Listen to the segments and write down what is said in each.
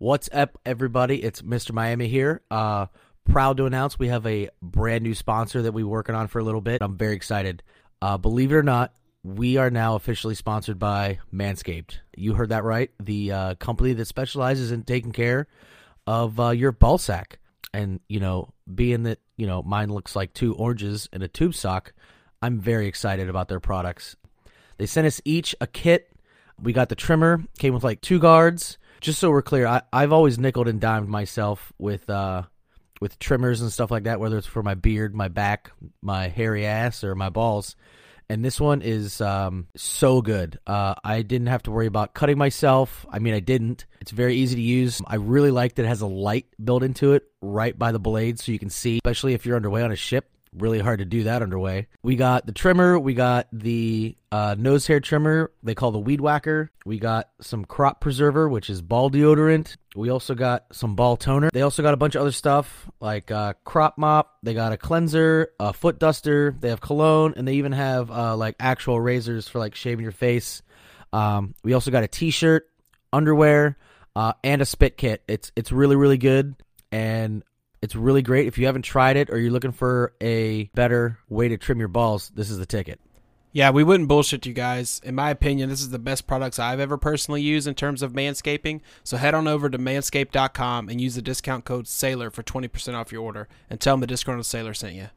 What's up, everybody? It's Mr. Miami here. Uh, proud to announce we have a brand new sponsor that we're working on for a little bit. I'm very excited. Uh, believe it or not, we are now officially sponsored by Manscaped. You heard that right. The uh, company that specializes in taking care of uh, your ball sack. And, you know, being that, you know, mine looks like two oranges in a tube sock, I'm very excited about their products. They sent us each a kit. We got the trimmer, came with like two guards. Just so we're clear, I, I've always nickled and dimed myself with uh, with trimmers and stuff like that, whether it's for my beard, my back, my hairy ass, or my balls. And this one is um, so good. Uh, I didn't have to worry about cutting myself. I mean, I didn't. It's very easy to use. I really like that it has a light built into it right by the blade so you can see, especially if you're underway on a ship really hard to do that underway. We got the trimmer, we got the uh, nose hair trimmer, they call the weed whacker. We got some crop preserver, which is ball deodorant. We also got some ball toner. They also got a bunch of other stuff like uh, crop mop. They got a cleanser, a foot duster. They have cologne, and they even have uh, like actual razors for like shaving your face. Um, we also got a t-shirt, underwear, uh, and a spit kit. It's it's really really good, and it's really great. If you haven't tried it or you're looking for a better way to trim your balls, this is the ticket. Yeah, we wouldn't bullshit you guys. In my opinion, this is the best products I've ever personally used in terms of manscaping. So head on over to manscaped.com and use the discount code SAILOR for 20% off your order and tell them the disgruntled sailor sent you.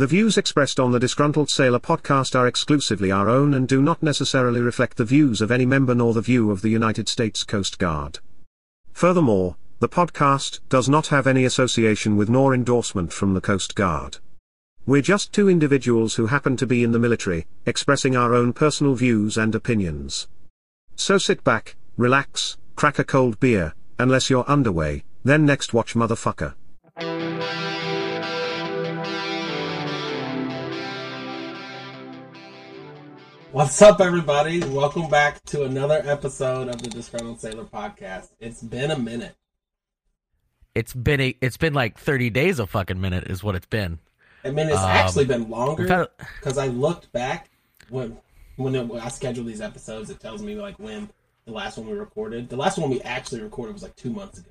The views expressed on the Disgruntled Sailor podcast are exclusively our own and do not necessarily reflect the views of any member nor the view of the United States Coast Guard. Furthermore, the podcast does not have any association with nor endorsement from the Coast Guard. We're just two individuals who happen to be in the military, expressing our own personal views and opinions. So sit back, relax, crack a cold beer, unless you're underway, then next watch motherfucker. What's up, everybody? Welcome back to another episode of the Disgruntled Sailor podcast. It's been a minute. It's been a, it's been like 30 days a fucking minute is what it's been. I mean, it's Um, actually been longer we've had a- because I looked back when when, it, when I scheduled these episodes. It tells me like when the last one we recorded. The last one we actually recorded was like two months ago.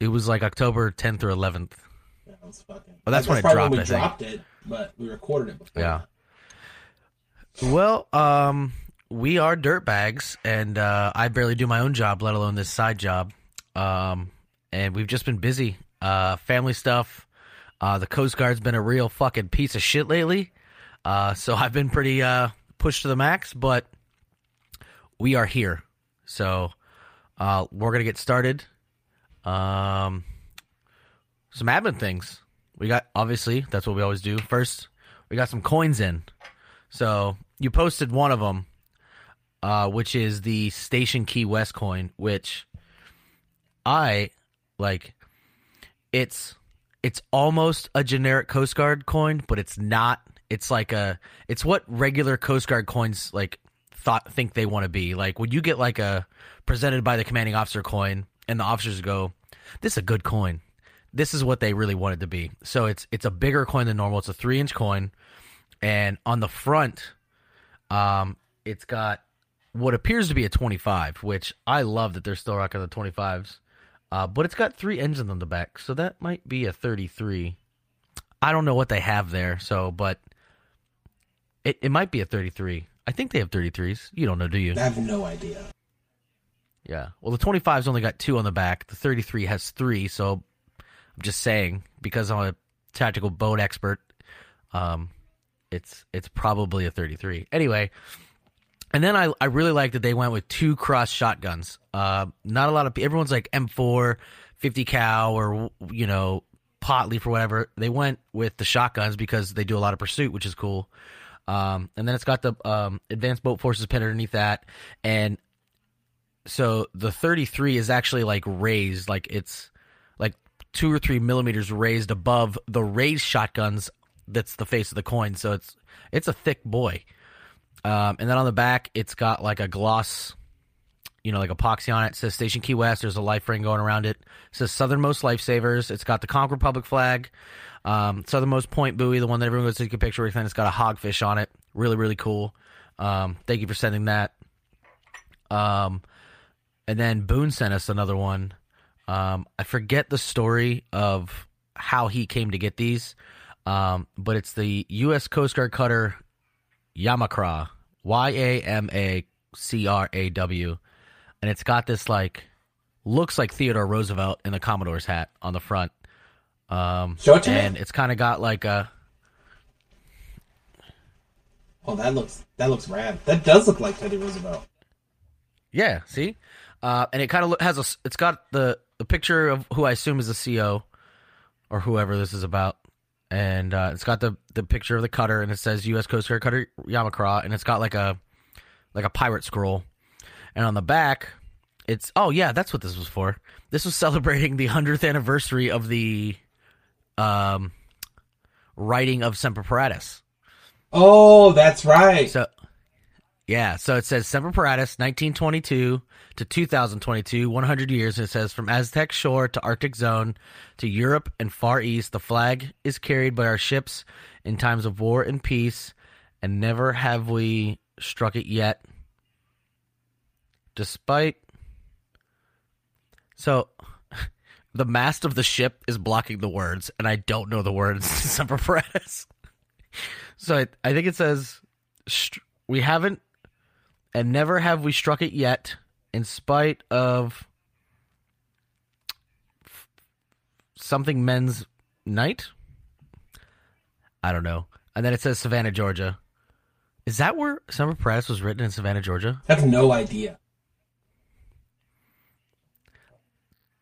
It was like October 10th or 11th. Yeah, it was fucking. Well, that's when it dropped, When we I think. dropped it, but we recorded it before. Yeah. Well, um, we are dirtbags, and uh, I barely do my own job, let alone this side job. Um, and we've just been busy. Uh, family stuff. Uh, the Coast Guard's been a real fucking piece of shit lately. Uh, so I've been pretty uh, pushed to the max, but we are here. So uh, we're going to get started. Um, some admin things. We got, obviously, that's what we always do. First, we got some coins in. So you posted one of them, uh, which is the Station Key West coin, which I like. It's it's almost a generic Coast Guard coin, but it's not. It's like a it's what regular Coast Guard coins like thought think they want to be. Like when you get like a presented by the commanding officer coin, and the officers go, "This is a good coin." This is what they really wanted to be. So it's it's a bigger coin than normal. It's a three inch coin and on the front um it's got what appears to be a 25 which i love that they're still rocking the 25s uh, but it's got three engines on the back so that might be a 33 i don't know what they have there so but it, it might be a 33 i think they have 33s you don't know do you? I have no idea. yeah. Well the 25's only got two on the back. The 33 has three so i'm just saying because i'm a tactical boat expert um it's it's probably a 33 anyway and then I, I really like that they went with two cross shotguns. Uh not a lot of everyone's like m4 50 cal or you know pot leaf or whatever. They went with the shotguns because they do a lot of pursuit which is cool. Um and then it's got the um advanced boat forces pin underneath that. And so the 33 is actually like raised like it's like two or three millimeters raised above the raised shotguns that's the face of the coin so it's it's a thick boy um, and then on the back it's got like a gloss you know, like epoxy on it. it. says Station Key West. There's a life ring going around it. it says Southernmost Lifesavers. It's got the Conch Republic flag. Um, Southernmost Point buoy, the one that everyone goes to take a picture with, and it's got a hogfish on it. Really, really cool. Um, thank you for sending that. Um, and then Boone sent us another one. Um, I forget the story of how he came to get these, um, but it's the U.S. Coast Guard cutter Yamacraw, Y A M A C R A W, and it's got this like looks like Theodore Roosevelt in the Commodore's hat on the front. Um, Show it to me. and it's kind of got like a Oh, that looks that looks rad. That does look like Teddy Roosevelt. yeah, see, uh, and it kind of has a. It's got the the picture of who I assume is the CO or whoever this is about, and uh, it's got the the picture of the cutter and it says U.S. Coast Guard cutter Yamacraw, and it's got like a like a pirate scroll, and on the back it's oh yeah that's what this was for. This was celebrating the hundredth anniversary of the um writing of Semper Paratus. Oh, that's right. So, yeah, so it says Semper Paratus, 1922 to 2022, 100 years. And it says from Aztec shore to Arctic zone to Europe and Far East, the flag is carried by our ships in times of war and peace, and never have we struck it yet. Despite. So, the mast of the ship is blocking the words, and I don't know the words to Semper Paratus. So I, I think it says we haven't and never have we struck it yet, in spite of f- something men's night. I don't know. And then it says Savannah, Georgia. Is that where Semper Paratus was written in Savannah, Georgia? I have no idea.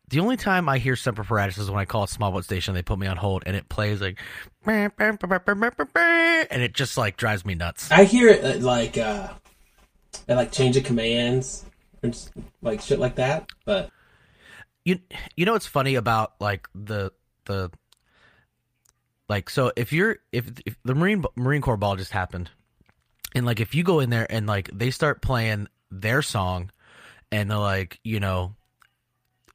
The only time I hear Semper Paratus is when I call a small boat station. They put me on hold, and it plays like, and it just like drives me nuts. I hear it uh, like uh, at like change of commands and like shit like that. But you you know what's funny about like the the like so if you're if, if the marine marine corps ball just happened and like if you go in there and like they start playing their song and they're like you know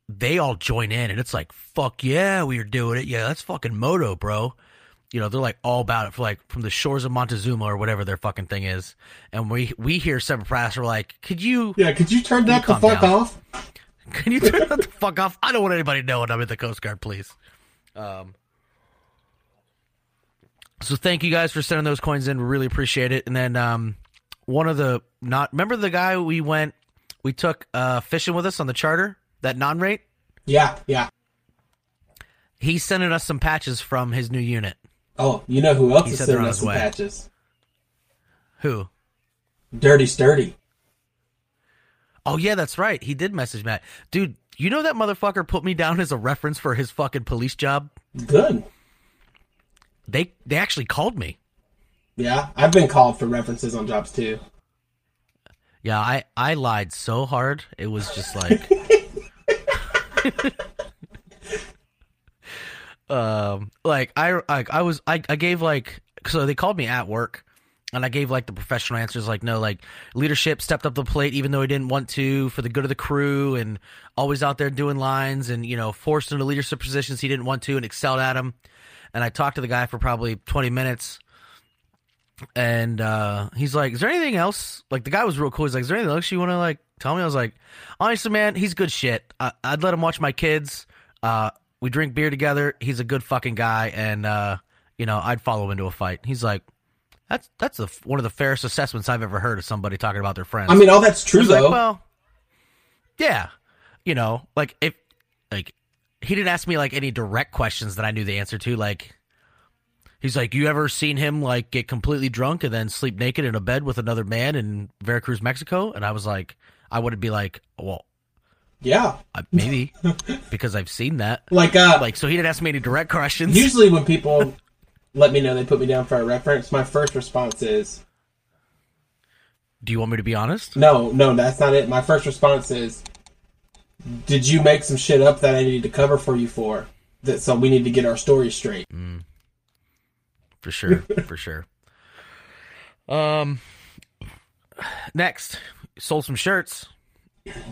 they all join in and it's like fuck yeah we are doing it yeah that's fucking moto bro you know they're like all about it for like from the shores of montezuma or whatever their fucking thing is and we we hear Semper Paratus, we're like could you yeah, could you turn that the fuck down. off? can you turn that the fuck off? I don't want anybody knowing I'm in the Coast Guard, please. Um. So thank you guys for sending those coins in. We really appreciate it. And then um, one of the not remember the guy we went we took uh fishing with us on the charter that non rate. Yeah, yeah. He's sending us some patches from his new unit. Oh, you know who else He is sending us some way. patches? Who? Dirty Sturdy. Oh yeah, that's right. He did message Matt, dude. You know that motherfucker put me down as a reference for his fucking police job. Good. They they actually called me. Yeah, I've been called for references on jobs too. Yeah, I I lied so hard. It was just like um like I I was I I gave like so they called me at work and I gave like the professional answers like no like leadership stepped up the plate even though he didn't want to for the good of the crew and always out there doing lines and you know forced into leadership positions he didn't want to and excelled at them and I talked to the guy for probably 20 minutes and uh, he's like, "Is there anything else?" Like the guy was real cool. He's like, "Is there anything else you want to like tell me?" I was like, "Honestly, man, he's good shit. I- I'd let him watch my kids. Uh, we drink beer together. He's a good fucking guy, and uh, you know, I'd follow him into a fight." He's like, "That's that's the, one of the fairest assessments I've ever heard of somebody talking about their friends." I mean, all that's true though. like, "Well, yeah, you know, like if like he didn't ask me like any direct questions that I knew the answer to, like." He's like, you ever seen him like get completely drunk and then sleep naked in a bed with another man in Veracruz, Mexico? And I was like, I wouldn't be like, well, yeah, uh, maybe because I've seen that. like uh, Like, so he didn't ask me any direct questions. usually when people let me know they put me down for a reference, my first response is Do you want me to be honest? no, no, that's not it. My first response is, did you make some shit up that I need to cover for you for? That so we need to get our story straight. For sure, for sure. Um, next, sold some shirts.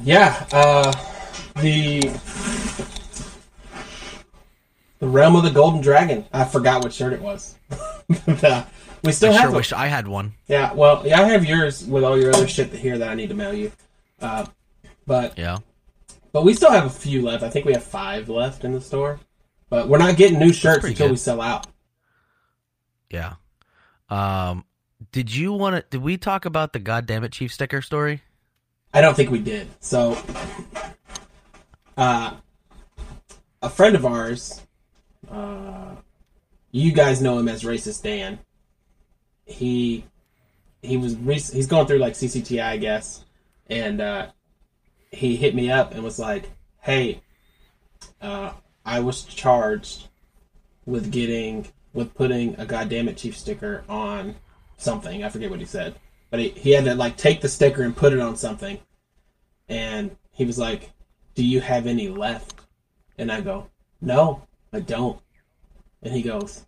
Yeah, uh, the the realm of the golden dragon. I forgot what shirt it was. But, uh, we still I have sure them. wish I had one. Yeah, well, yeah, I have yours with all your other shit here that I need to mail you. Uh, but Yeah. but we still have a few left. I think we have five left in the store. But we're not getting new shirts until good. we sell out. Yeah. Um, did you want to? Did we talk about the goddamn it chief sticker story? I don't think we did. So, uh, a friend of ours, uh, you guys know him as Racist Dan. He he was rec- he's going through like CCTI, I guess, and uh, he hit me up and was like, "Hey, uh, I was charged with getting with putting a goddamn it chief sticker on something. I forget what he said, but he, he had to like take the sticker and put it on something. And he was like, "Do you have any left?" And I go, "No, I don't." And he goes,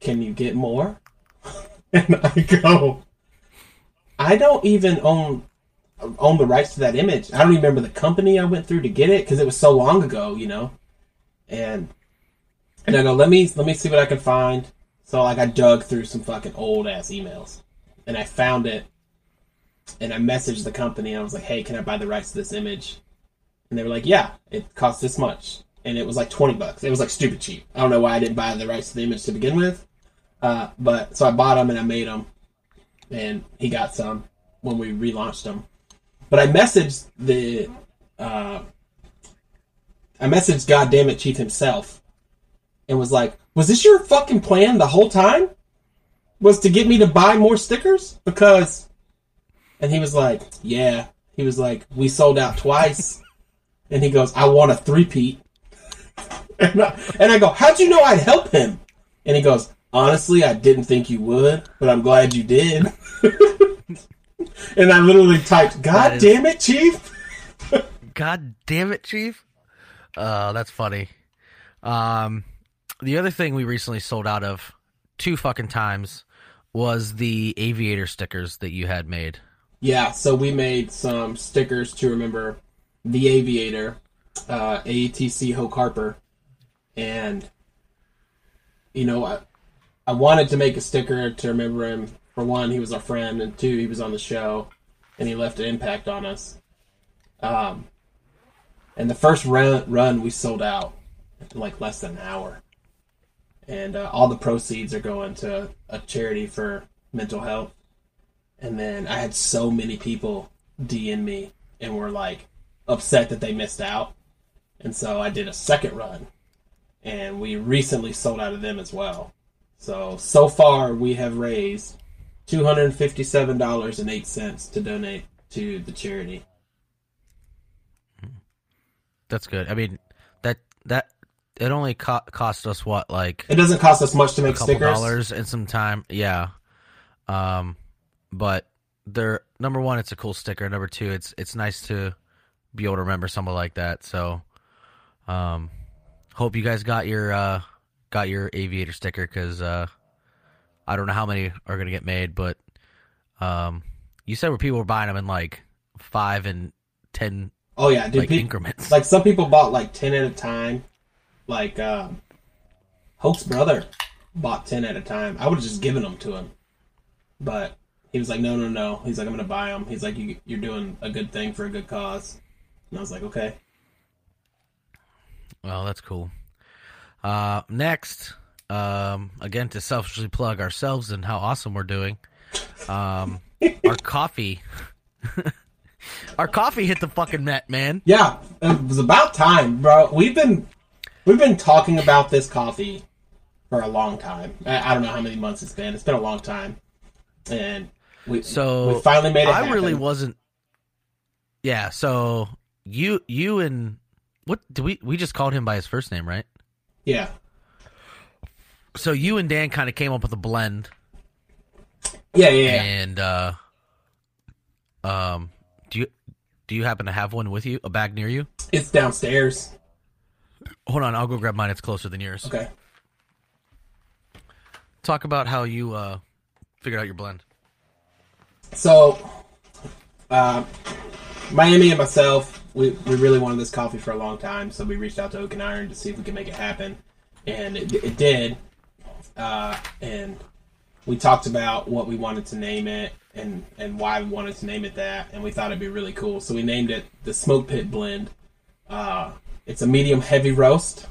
"Can you get more?" and I go, "I don't even own own the rights to that image. I don't remember the company I went through to get it because it was so long ago, you know." And and I go, "Let me let me see what I can find." So like I dug through some fucking old ass emails, and I found it, and I messaged the company. And I was like, "Hey, can I buy the rights to this image?" And they were like, "Yeah, it costs this much," and it was like twenty bucks. It was like stupid cheap. I don't know why I didn't buy the rights to the image to begin with, uh, but so I bought them and I made them, and he got some when we relaunched them. But I messaged the, uh, I messaged God damn it Chief himself, and was like, "Was this your fucking plan the whole time? Was to get me to buy more stickers because?" And he was like, "Yeah." He was like, "We sold out twice," and he goes, "I want a three-peat." and, I, and I go, "How'd you know I'd help him?" And he goes, "Honestly, I didn't think you would, but I'm glad you did." and I literally typed, "God is- damn it, Chief." God damn it, Chief. Uh, that's funny. Um, the other thing we recently sold out of two fucking times was the aviator stickers that you had made. Yeah, so we made some stickers to remember the aviator, uh, ATC Hoke Harper, and you know, I, I wanted to make a sticker to remember him. For one, he was our friend, and two, he was on the show, and he left an impact on us. Um, and the first run, run we sold out in like less than an hour, and uh, all the proceeds are going to a charity for mental health. And then I had so many people DM me and were like upset that they missed out. And so I did a second run. And we recently sold out of them as well. So so far we have raised two hundred and fifty seven dollars and eight cents to donate to the charity. That's good. I mean, that that it only co- cost us what like It doesn't cost us much to a make couple stickers. dollars and some time. Yeah. Um, but they're number one, it's a cool sticker. Number two, it's it's nice to be able to remember someone like that. So, um, hope you guys got your uh got your aviator sticker because uh, I don't know how many are gonna get made, but um, you said where people were buying them in like five and ten Oh yeah, dude. like pe- increments. Like some people bought like ten at a time. Like um, Hope's brother bought ten at a time. I would have just given them to him, but he was like, "No, no, no." He's like, "I'm gonna buy them." He's like, you, "You're doing a good thing for a good cause," and I was like, "Okay." Well, that's cool. Uh, next, um, again to selfishly plug ourselves and how awesome we're doing. Um, our coffee, our coffee hit the fucking net, man. Yeah, it was about time, bro. We've been we've been talking about this coffee for a long time. I, I don't know how many months it's been. It's been a long time, and we So we finally made it. I happen. really wasn't. Yeah. So you, you and what do we? We just called him by his first name, right? Yeah, So you and Dan kind of came up with a blend, yeah, yeah. yeah. and uh, um, do you do you happen to have one with you? A bag near you? It's downstairs. Hold on, I'll go grab mine. It's closer than yours. Okay. Talk about how you uh figured out your blend. So, uh, Miami and myself, we, we really wanted this coffee for a long time, so we reached out to Oak and Iron to see if we could make it happen, and it, it did. Uh, and we talked about what we wanted to name it and and why we wanted to name it that, and we thought it'd be really cool, so we named it the Smoke Pit Blend. Uh, it's a medium heavy roast,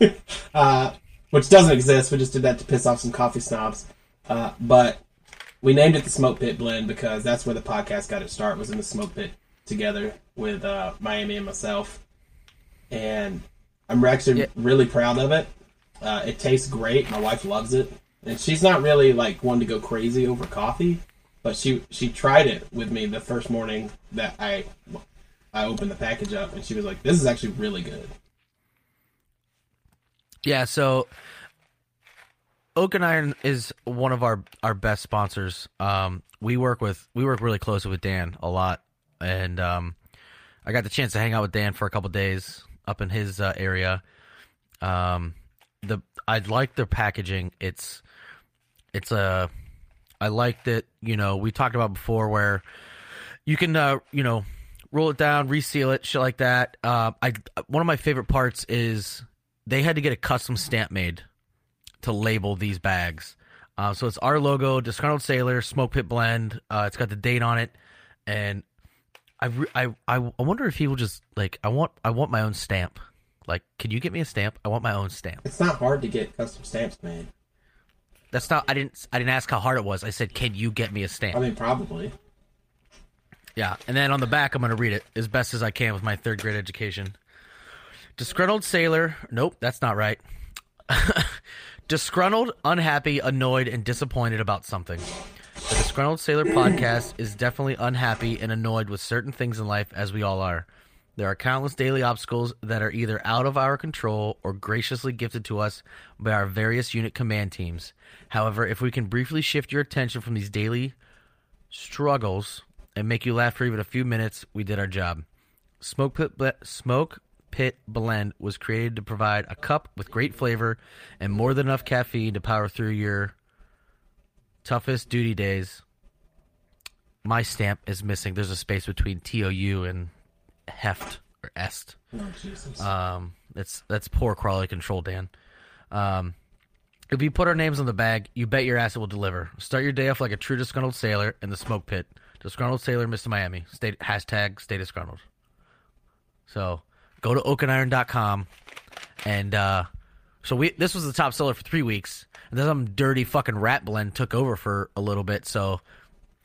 uh, which doesn't exist. We just did that to piss off some coffee snobs, uh, but we named it the Smoke Pit Blend because that's where the podcast got its start. Was in the smoke pit together with uh, Miami and myself, and I'm actually Yeah. really proud of it. Uh, it tastes great. My wife loves it, and she's not really like one to go crazy over coffee, but she she tried it with me the first morning that I I opened the package up, and she was like, "This is actually really good." Yeah, so Oak and Iron is one of our our best sponsors. Um, we work with we work really closely with Dan a lot, and um, I got the chance to hang out with Dan for a couple days up in his uh, area. Um, the I like their packaging. It's it's a I like that you know we talked about before where you can uh, you know roll it down, reseal it, shit like that. Uh, I one of my favorite parts is they had to get a custom stamp made to label these bags. Uh, so it's our logo, Disgruntled Sailor, Smoke Pit Blend. Uh, it's got the date on it, and I, re- I I I wonder if he will just like I want I want my own stamp. Like, can you get me a stamp? I want my own stamp. It's not hard to get custom stamps, man. That's not. I didn't. I didn't ask how hard it was. I said, can you get me a stamp? I mean, probably. Yeah, and then on the back, I'm going to read it as best as I can with my third grade education. Disgruntled sailor. Nope, that's not right. Disgruntled, unhappy, annoyed, and disappointed about something. The Disgruntled Sailor podcast is definitely unhappy and annoyed with certain things in life, as we all are. There are countless daily obstacles that are either out of our control or graciously gifted to us by our various unit command teams. However, if we can briefly shift your attention from these daily struggles and make you laugh for even a few minutes, we did our job. Smoke Pit, Ble- Smoke Pit Blend was created to provide a cup with great flavor and more than enough caffeine to power through your toughest duty days. My stamp is missing. There's a space between TOU and heft or est. Oh Jesus. Um, that's that's poor quality control, Dan. Um, if you put our names on the bag, you bet your ass it will deliver. Start your day off like a true disgruntled sailor in the smoke pit. Disgruntled sailor, Mr. Miami. Stay hashtag stay disgruntled. So go to oakandiron.com and uh, so we this was the top seller for three weeks, and then some dirty fucking rat blend took over for a little bit. So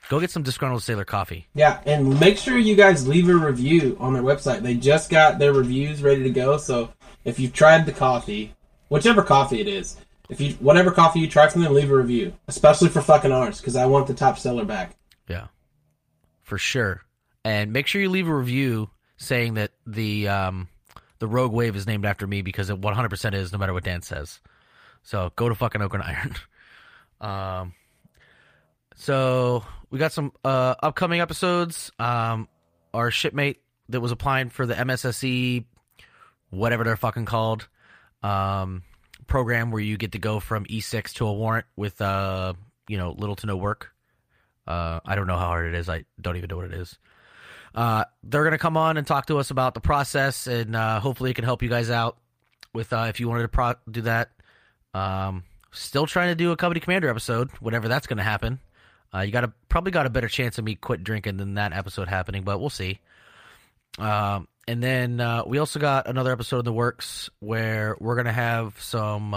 go get some disgruntled sailor coffee. Yeah, and make sure you guys leave a review on their website. They just got their reviews ready to go. So if you've tried the coffee, whichever coffee it is, if you whatever coffee you try from them, leave a review. Especially for fucking ours, because I want the top seller back. Yeah, for sure. And make sure you leave a review saying that the um, the Rogue Wave is named after me because it 100% is, no matter what Dan says. So go to fucking Oak and Iron. um, so we got some uh, upcoming episodes. Um, our shipmate that was applying for the MSSE, whatever they're fucking called, um, program where you get to go from E6 to a warrant with uh, you know little to no work. Uh, I don't know how hard it is. I don't even know what it is. Uh, they're gonna come on and talk to us about the process, and uh, hopefully it can help you guys out with uh, if you wanted to pro- do that. Um, still trying to do a company commander episode, whenever that's gonna happen. Uh, you got a probably got a better chance of me quit drinking than that episode happening, but we'll see. Um, and then uh, we also got another episode in the works where we're gonna have some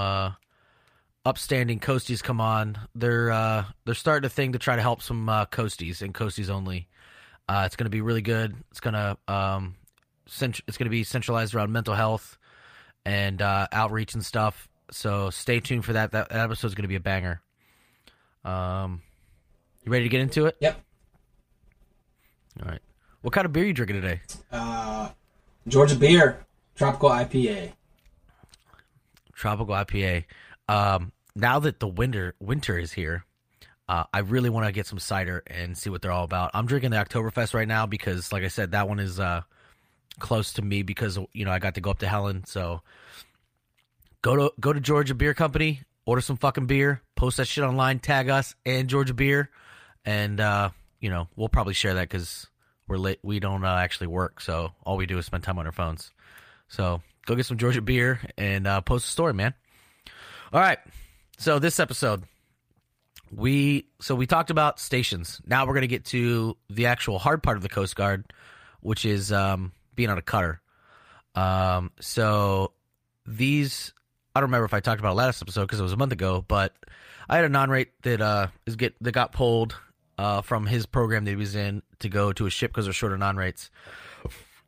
upstanding coasties come on. They're uh, they're starting a thing to try to help some uh, coasties and coasties only. Uh, it's gonna be really good. It's gonna um, cent- it's gonna be centralized around mental health and uh, outreach and stuff. So stay tuned for that. That, that is gonna be a banger. Um, you ready to get into it? Yep. All right. What kind of beer you drinking today? Uh, Georgia beer, tropical IPA. tropical IPA. Um, now that the winter winter is here, uh, I really want to get some cider and see what they're all about. I'm drinking the Oktoberfest right now because, like I said, that one is uh, close to me because you know I got to go up to Helen. So go to go to Georgia Beer Company, order some fucking beer, post that shit online, tag us and Georgia Beer, and uh, you know we'll probably share that because we're lit. We don't uh, actually work, so all we do is spend time on our phones. So go get some Georgia beer and uh, post a story, man. All right. So this episode, we so we talked about stations. Now we're gonna get to the actual hard part of the Coast Guard, which is um, being on a cutter. Um, so these I don't remember if I talked about it last episode because it was a month ago, but I had a non-rate that uh is get that got pulled uh from his program that he was in to go to a ship because they're short non-rates.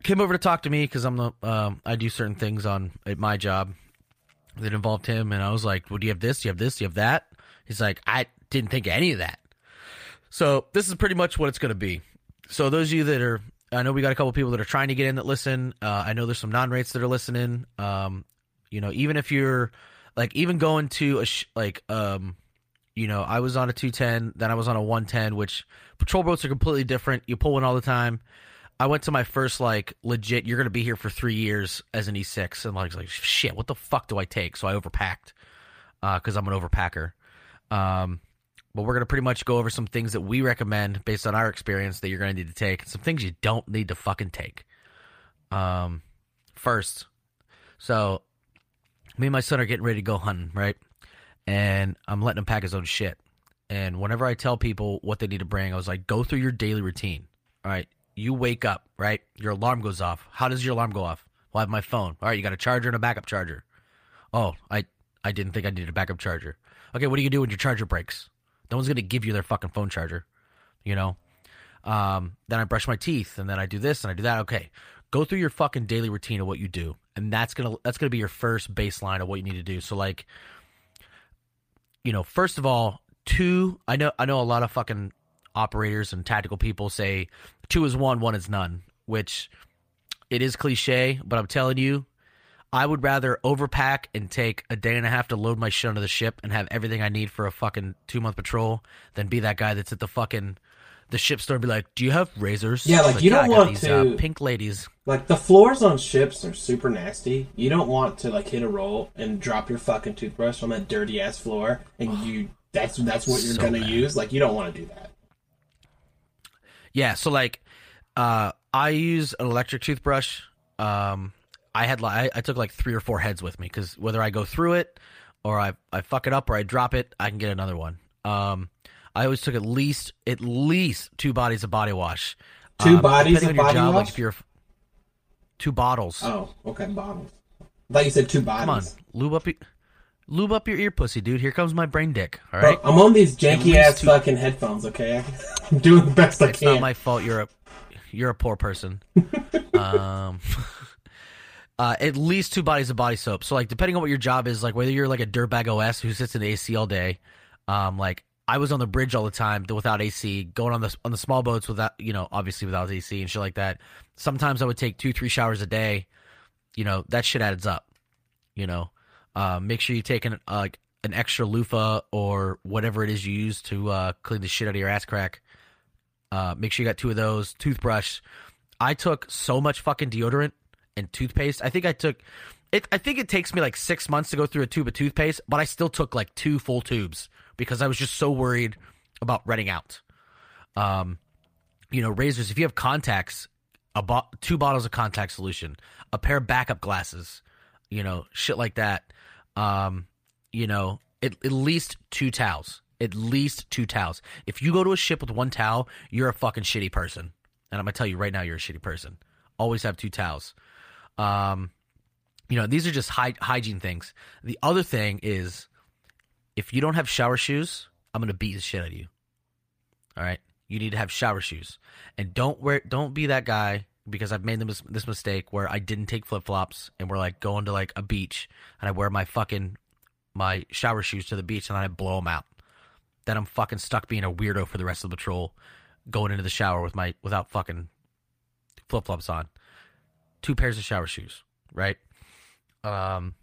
Came over to talk to me because I'm the um I do certain things on at my job that involved him, and I was like, "Well, do you have this? Do you have this? Do you have that?" He's like, "I didn't think of any of that." So this is pretty much what it's going to be. So those of you that are, I know we got a couple people that are trying to get in that listen. Uh, I know there's some non-rates that are listening. Um, you know, even if you're like even going to a sh- like um, you know, I was on a 210, then I was on a 110, which patrol boats are completely different. You pull one all the time. I went to my first like legit. You're gonna be here for three years as an E6, and like, like shit, what the fuck do I take? So I overpacked because I'm an overpacker. Um, but we're gonna pretty much go over some things that we recommend based on our experience that you're gonna need to take, and some things you don't need to fucking take. Um, first, so me and my son are getting ready to go hunting, right? And I'm letting him pack his own shit. And whenever I tell people what they need to bring, I was like, go through your daily routine. All right. You wake up, right? Your alarm goes off. How does your alarm go off? Well, I have my phone. All right, you got a charger and a backup charger. Oh, I I didn't think I needed a backup charger. Okay, what do you do when your charger breaks? No one's gonna give you their fucking phone charger, you know. Um, then I brush my teeth, and then I do this and I do that. Okay, go through your fucking daily routine of what you do, and that's gonna that's gonna be your first baseline of what you need to do. So like, you know, first of all, two. I know I know a lot of fucking operators and tactical people say two is one, one is none, which it is cliche, but I'm telling you, I would rather overpack and take a day and a half to load my shit onto the ship and have everything I need for a fucking two month patrol than be that guy that's at the fucking the ship store and be like, "Do you have razors?" Yeah, like, you "Yeah, don't want these, to- uh, pink ladies. Like the floors on ships are super nasty. You don't want to like hit a roll and drop your fucking toothbrush on that dirty ass floor, and you that's that's what you're So gonna bad. use. Like you don't want to do that. Yeah, so like, uh, I use an electric toothbrush. Um, I had like I, took like three or four heads with me because whether I go through it or I I fuck it up or I drop it, I can get another one. Um, I always took at least at least two bodies of body wash. Two Um, bodies of body job, Like wash? if you're two bottles. Oh, okay, bottles. I thought you said two bodies. Come on, lube up lube up your ear pussy, dude. Here comes my brain dick. All Bro. I'm on these janky ass two- fucking headphones. Okay, I'm doing the best I It's can. It's not my fault. You're a you're a poor person. um, uh, at least two bodies of body soap. So like, depending on what your job is, like whether you're like a dirtbag OS who sits in the AC all day, um, like I was on the bridge all the time without AC, going on the on the small boats without you know obviously without AC and shit like that. Sometimes I would take two three showers a day. You know that shit adds up. You know, uh, make sure you take an uh, an extra loofah or whatever it is you use to uh, clean the shit out of your ass crack. Uh, make sure you got two of those. Toothbrush. I took so much fucking deodorant and toothpaste. I think I took it. I think it takes me like six months to go through a tube of toothpaste, but I still took like two full tubes because I was just so worried about running out. Um, you know, razors. If you have contacts, a bo- two bottles of contact solution, a pair of backup glasses, you know, shit like that. Um, you know, at, at least two towels. At least two towels. If you go to a ship with one towel, you're a fucking shitty person. And I'm gonna tell you right now, you're a shitty person. Always have two towels. Um, you know, these are just hy- hygiene things. The other thing is, if you don't have shower shoes, I'm gonna beat the shit out of you. All right, you need to have shower shoes, and don't wear. Don't be that guy because I've made this, this mistake where I didn't take flip flops and we're like going to like a beach and I wear my fucking my shower shoes to the beach and then I blow them out. Then I'm fucking stuck being a weirdo for the rest of the patrol, going into the shower with my without fucking flip flops on. Two pairs of shower shoes, right? Um,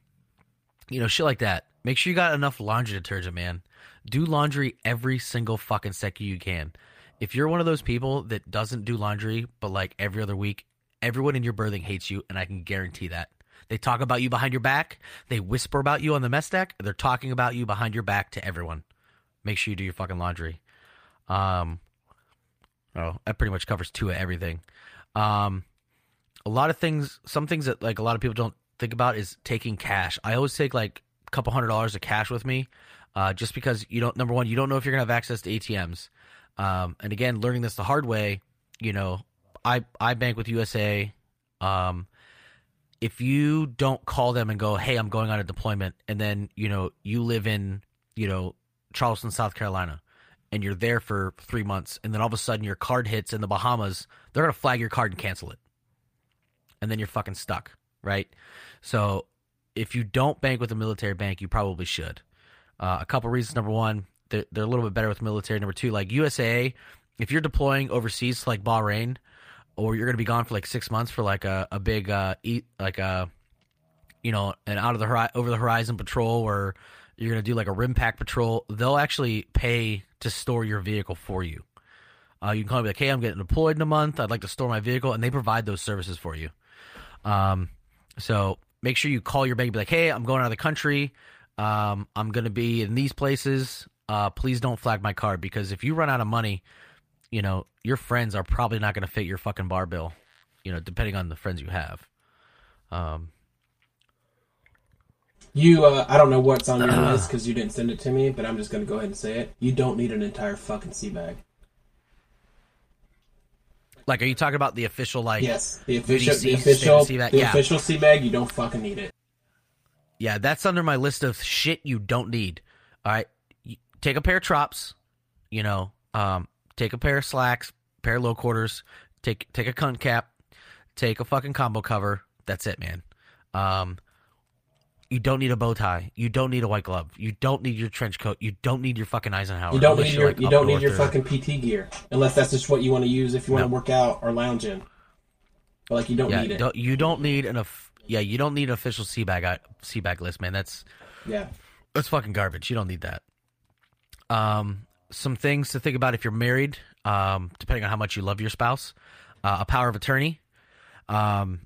you know, shit like that. Make sure you got enough laundry detergent, man. Do laundry every single fucking second you can. If you're one of those people that doesn't do laundry, but like every other week, everyone in your berthing hates you, and I can guarantee that. They talk about you behind your back. They whisper about you on the mess deck. They're talking about you behind your back to everyone. Make sure you do your fucking laundry. Um, Oh, that pretty much covers two of everything. Um, a lot of things, some things that like a lot of people don't think about is taking cash. I always take like a couple hundred dollars of cash with me, uh, just because you don't. Number one, you don't know if you're gonna have access to ATMs. Um, and again, learning this the hard way, you know, I I bank with USAA. Um, if you don't call them and go, "Hey, I'm going on a deployment," and then you know you live in you know Charleston, South Carolina, and you're there for three months, and then all of a sudden your card hits in the Bahamas, they're gonna flag your card and cancel it, and then you're fucking stuck, right? So if you don't bank with a military bank, you probably should. Uh, a couple reasons. Number one, they're, they're a little bit better with military. Number two, like USAA, if you're deploying overseas to like Bahrain, or you're gonna be gone for like six months for like a, a big uh eat like a you know an out of the hori- over the horizon patrol or you're gonna do like a RIMPAC patrol, they'll actually pay to store your vehicle for you. Uh, you can call me like, hey, I'm getting deployed in a month. I'd like to store my vehicle, and they provide those services for you. Um, so make sure you call your bank, and be like, hey, I'm going out of the country. Um, I'm gonna be in these places. Uh, please don't flag my card because if you run out of money, you know your friends are probably not gonna fit your fucking bar bill. You know, depending on the friends you have. Um, You, uh, I don't know what's on your list because you didn't send it to me, but I'm just gonna go ahead and say it. You don't need an entire fucking sea bag. like, are you talking about the official like? Yes, the official, the official, sea bag? the Yeah. official sea bag. You don't fucking need it. Yeah, that's under my list of shit you don't need. All right, take a pair of trops, you know, um, take a pair of slacks, pair of low quarters, take take a cunt cap, take a fucking combo cover. That's it, man. Um, you don't need a bow tie. You don't need a white glove. You don't need your trench coat. You don't need your fucking Eisenhower. You don't need your, like, you don't need your fucking PT gear unless that's just what you want to use if you want No. to work out or lounge in. But like, you don't Yeah, need it. don't, you don't need an. Yeah, you don't need an official sea bag sea bag list, man. That's Yeah, That's fucking garbage. You don't need that. Um, some things to think about if you're married, um, depending on how much you love your spouse. Uh, a power of attorney. Um,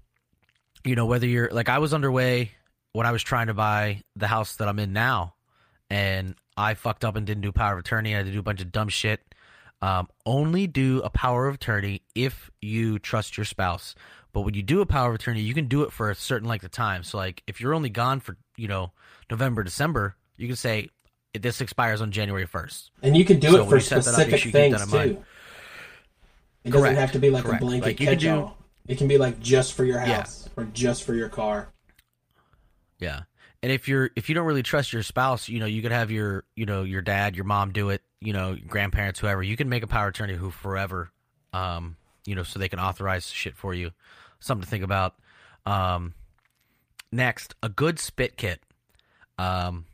you know, whether you're like I was underway when I was trying to buy the house that I'm in now, and I fucked up and didn't do power of attorney. I had to do a bunch of dumb shit. Um, only do a power of attorney if you trust your spouse. But when you do a power of attorney, you can do it for a certain length of time. So, like, if you're only gone for you know November, December, you can say this expires on January first. and you can do So it for you set that up, specific keep things in mind. too. It doesn't have to be like correct. a blanket Like, you can do- catch-all. It can be like just for your Yeah. house or just for your car. Yeah. And if you're if you don't really trust your spouse, you know, you could have your you know, your dad, your mom do it, you know, grandparents, whoever. You can make a power attorney who forever um, you know, so they can authorize shit for you. Something to think about. Um next, a good spit kit. Um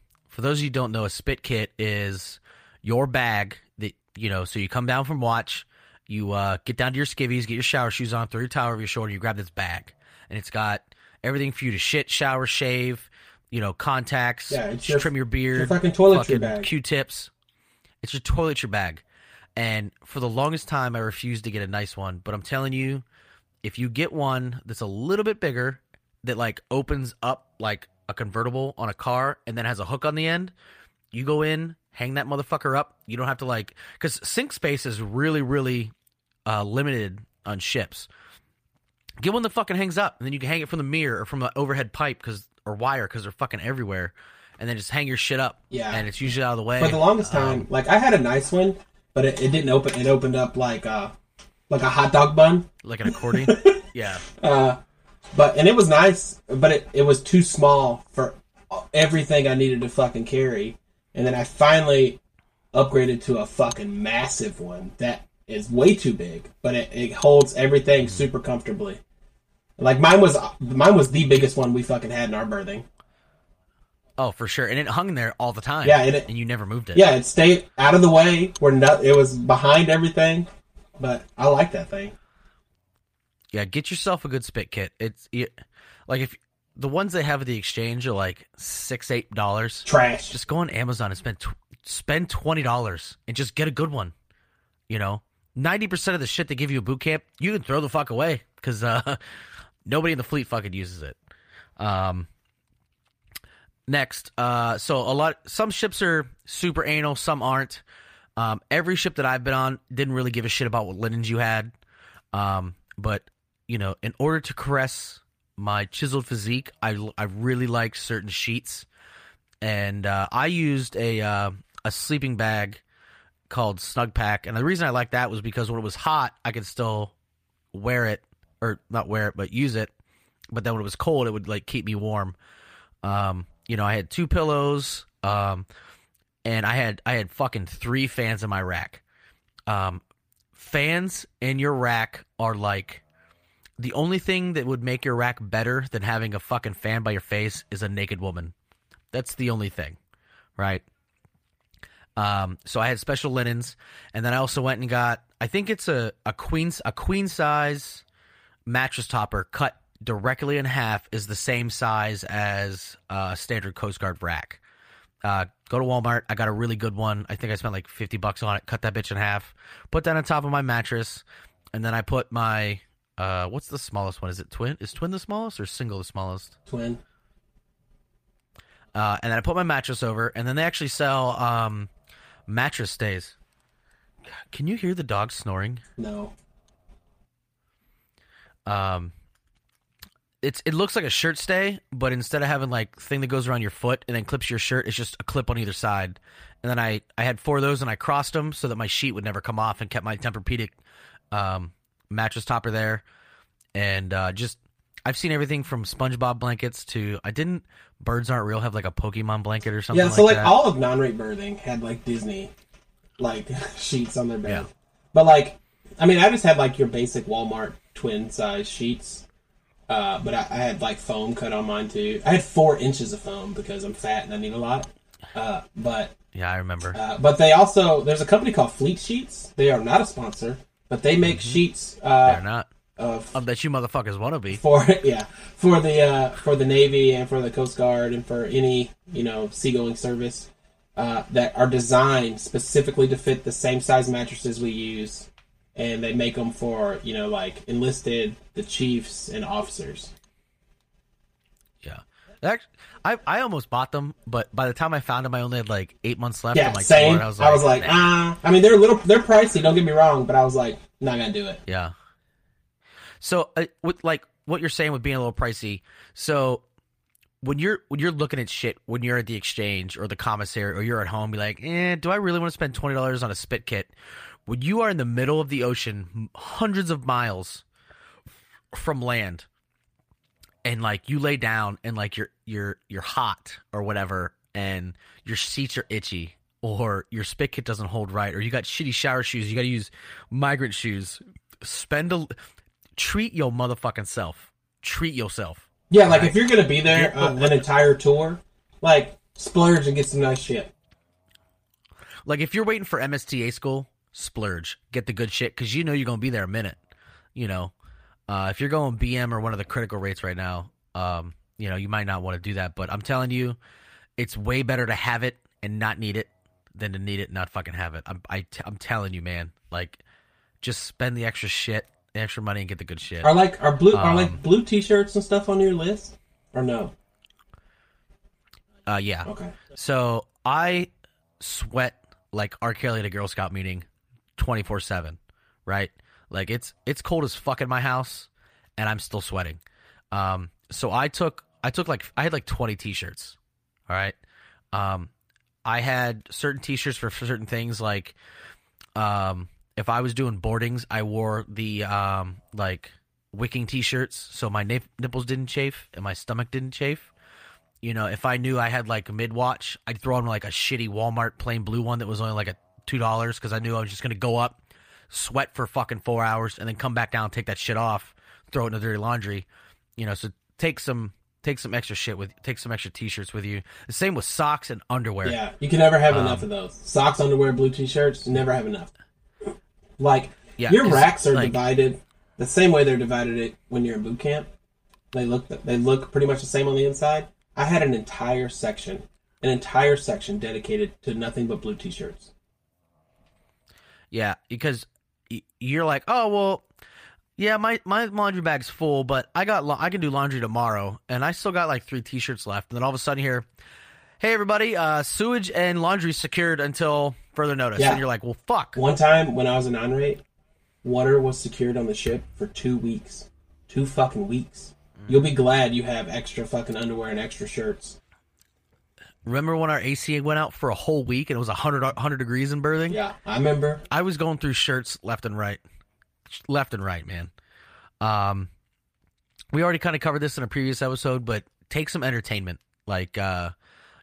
for those of you who don't know, a spit kit is your bag that you know, so you come down from watch, you uh, get down to your skivvies, get your shower shoes on, throw your towel over your shoulder, you grab this bag. And it's got everything for you to shit, shower, shave, you know, contacts, Yeah, it's your- trim your beard, your fucking toiletry fucking bag. Q-tips. It's your toiletry bag. And for the longest time, I refused to get a nice one. But I'm telling you, if you get one that's a little bit bigger, that like opens up like a convertible on a car and then has a hook on the end, you go in, hang that motherfucker up. You don't have to like, because sink space is really, really uh, limited on ships. Get one that fucking hangs up, and then you can hang it from the mirror or from the overhead pipe, because or wire, because they're fucking everywhere. And then just hang your shit up. Yeah. and it's usually out of the way. For the longest Um, time, like I had a nice one, but it, it didn't open. It opened up like uh like a hot dog bun. like an accordion. yeah, Uh, but and it was nice, but it, it was too small for everything I needed to fucking carry. And then I finally upgraded to a fucking massive one that is way too big, but it, it holds everything super comfortably. Like mine was mine was the biggest one we fucking had in our berthing. oh for sure. And it hung there all the time. Yeah, and it- and you never moved it. Yeah, it stayed out of the way where no, it was behind everything, but I like that thing. Yeah. Get yourself a good spit kit. It's it, like if the ones they have at the exchange are like six, eight dollars. Trash. just go on Amazon and spend tw- spend twenty dollars and just get a good one. You know, ninety percent of the shit they give you at boot camp, you can throw the fuck away because uh, nobody in the fleet fucking uses it. Um, next, uh, so a lot, some ships are super anal, some aren't. Um, every ship that I've been on didn't really give a shit about what linens you had. Um, but you know, in order to caress my chiseled physique, I I really like certain sheets, and uh, I used a uh, a sleeping bag called Snugpak, and the reason I like that was because when it was hot, I could still wear it or not wear it, but use it. But then when it was cold, it would like keep me warm. Um, you know, I had two pillows, um, and I had I had fucking three fans in my rack. Um, fans in your rack are like the only thing that would make your rack better than having a fucking fan by your face is a naked woman. That's the only thing, right? Um, so I had special linens, and then I also went and got I think it's a a queen a queen size mattress topper cut directly in half is the same size as a standard Coast Guard rack. Uh, go to Walmart. I got a really good one. I think I spent like fifty bucks on it. Cut that bitch in half. Put that on top of my mattress, and then I put my uh, what's the smallest one? Is it twin? Is twin the smallest or single the smallest? Twin. Uh, and then I put my mattress over, and then they actually sell um, mattress stays. Can you hear the dog snoring? No. Um, it's it looks like a shirt stay, but instead of having like thing that goes around your foot and then clips your shirt, it's just a clip on either side. And then I I had four of those and I crossed them so that my sheet would never come off and kept my Tempur-Pedic um, mattress topper there. And uh, just I've seen everything from SpongeBob blankets to I didn't birds aren't real have like a Pokemon blanket or something. Yeah, so like, that. all of non-rate berthing had like Disney like sheets on their bed. Yeah. But like, I mean, I just had like your basic Walmart twin size sheets. Uh, but I, I had like foam cut on mine too. I had four inches of foam because I'm fat and I need a lot. Uh, but yeah, I remember. uh, but they also there's a company called Fleet Sheets. They are not a sponsor, but they make sheets They're uh, not. of I bet you motherfuckers want to be. for yeah for the uh, for the Navy and for the Coast Guard and for any you know seagoing service uh, that are designed specifically to fit the same size mattresses we use, and they make them for you know like enlisted, the chiefs, and officers. Yeah. Act- I I almost bought them, but by the time I found them, I only had like eight months left. Yeah, same. tour, and I was like, ah. I mean, they're a little, they're pricey. Don't get me wrong, but I was like, not gonna do it. Yeah. So, uh, with like what you're saying with being a little pricey, so when you're when you're looking at shit, when you're at the exchange or the commissary or you're at home, you're like, eh, do I really want to spend twenty dollars on a spit kit? When you are in the middle of the ocean, hundreds of miles from land, and like you lay down and like you're you're you're hot or whatever, and your seats are itchy. Or your spit kit doesn't hold right, or you got shitty shower shoes. You got to use migrant shoes. Spend a treat your motherfucking self. Treat yourself. Yeah, like if you're gonna be there uh, an entire tour, like splurge and get some nice shit. Like if you're waiting for MSTA school, splurge, get the good shit because you know you're gonna be there a minute. You know, uh, if you're going BM or one of the critical rates right now, um, you know you might not want to do that. But I'm telling you, it's way better to have it and not need it than to need it and not fucking have it. I'm I t- I'm telling you, man. Like, just spend the extra shit, the extra money, and get the good shit. Are like are blue are Um, like blue t-shirts and stuff on your list or no? Uh, yeah. Okay. So I sweat like R. Kelly at a Girl Scout meeting, twenty four seven, right? Like it's it's cold as fuck in my house, and I'm still sweating. Um, so I took I took like I had like twenty t-shirts. All right. Um, I had certain t-shirts for certain things like, um, if I was doing boardings, I wore the um like wicking t-shirts so my nip- nipples didn't chafe and my stomach didn't chafe. You know, if I knew I had like a mid watch, I'd throw on like a shitty Walmart plain blue one that was only like a two dollars because I knew I was just gonna go up, sweat for fucking four hours, and then come back down, take that shit off, throw it in the dirty laundry. You know, so take some take some extra shit with take some extra t-shirts with you. The same with socks and underwear. Yeah, you can never have Um, enough of those. Socks, underwear, blue t-shirts, you never have enough. Like Yeah, your racks are like- divided the same way they're divided it when you're in boot camp. They look they look pretty much the same on the inside. I had an entire section, an entire section dedicated to nothing but blue t-shirts. Yeah, because you're like, oh well, yeah, my my laundry bag's full, but I got la- I can do laundry tomorrow, and I still got like three t-shirts left, and then all of a sudden here, "Hey, everybody, uh, sewage and laundry secured until further notice." Yeah. And you're like, "Well, fuck." One time when I was a non-rate, water was secured on the ship for two weeks. Two fucking weeks. You'll be glad you have extra fucking underwear and extra shirts. Remember when our AC went out for a whole week and it was 100, 100 degrees in berthing? Yeah, I remember. I was going through shirts left and right, left and right, man. Um, we already kind of covered this in a previous episode, but take some entertainment, like uh,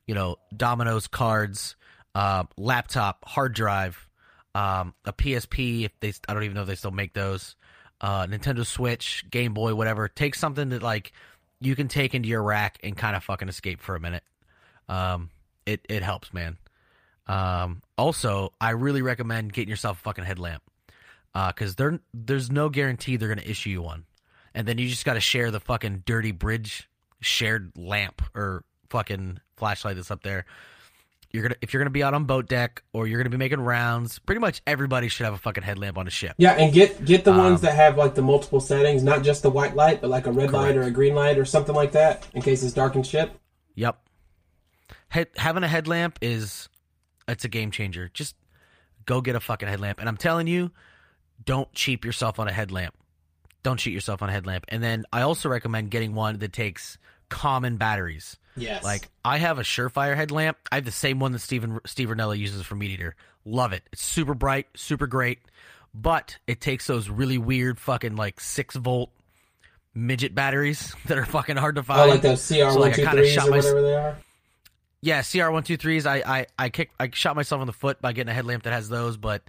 you know, dominoes, cards, uh, laptop, hard drive, um, a PSP. If they, I don't even know if they still make those. Uh, Nintendo Switch, Game Boy, whatever. Take something that like you can take into your rack and kind of fucking escape for a minute. Um, it it helps, man. Um, also, I really recommend getting yourself a fucking headlamp because there there's no guarantee they're gonna issue you one, and then you just got to share the fucking dirty bridge shared lamp or fucking flashlight that's up there. You're gonna if you're gonna be out on boat deck or you're gonna be making rounds. Pretty much everybody should have a fucking headlamp on a ship. Yeah, and get get the ones Um, that have like the multiple settings, not just the white light, but like a red light or a green light or something like that, in case it's dark and ship. Yep. Having a headlamp is it's a game changer. Just go get a fucking headlamp. And I'm telling you, don't cheap yourself on a headlamp. Don't cheat yourself on a headlamp. And then I also recommend getting one that takes common batteries. Yes. Like I have a Surefire headlamp. I have the same one that Steven Steve Rinella uses for Meat Eater. Love it. It's super bright, super great. But it takes those really weird fucking like six volt midget batteries that are fucking hard to find. oh, like those CR one two threes or my- whatever they are. Yeah, CR one two threes. I I I kicked I shot myself in the foot by getting a headlamp that has those, but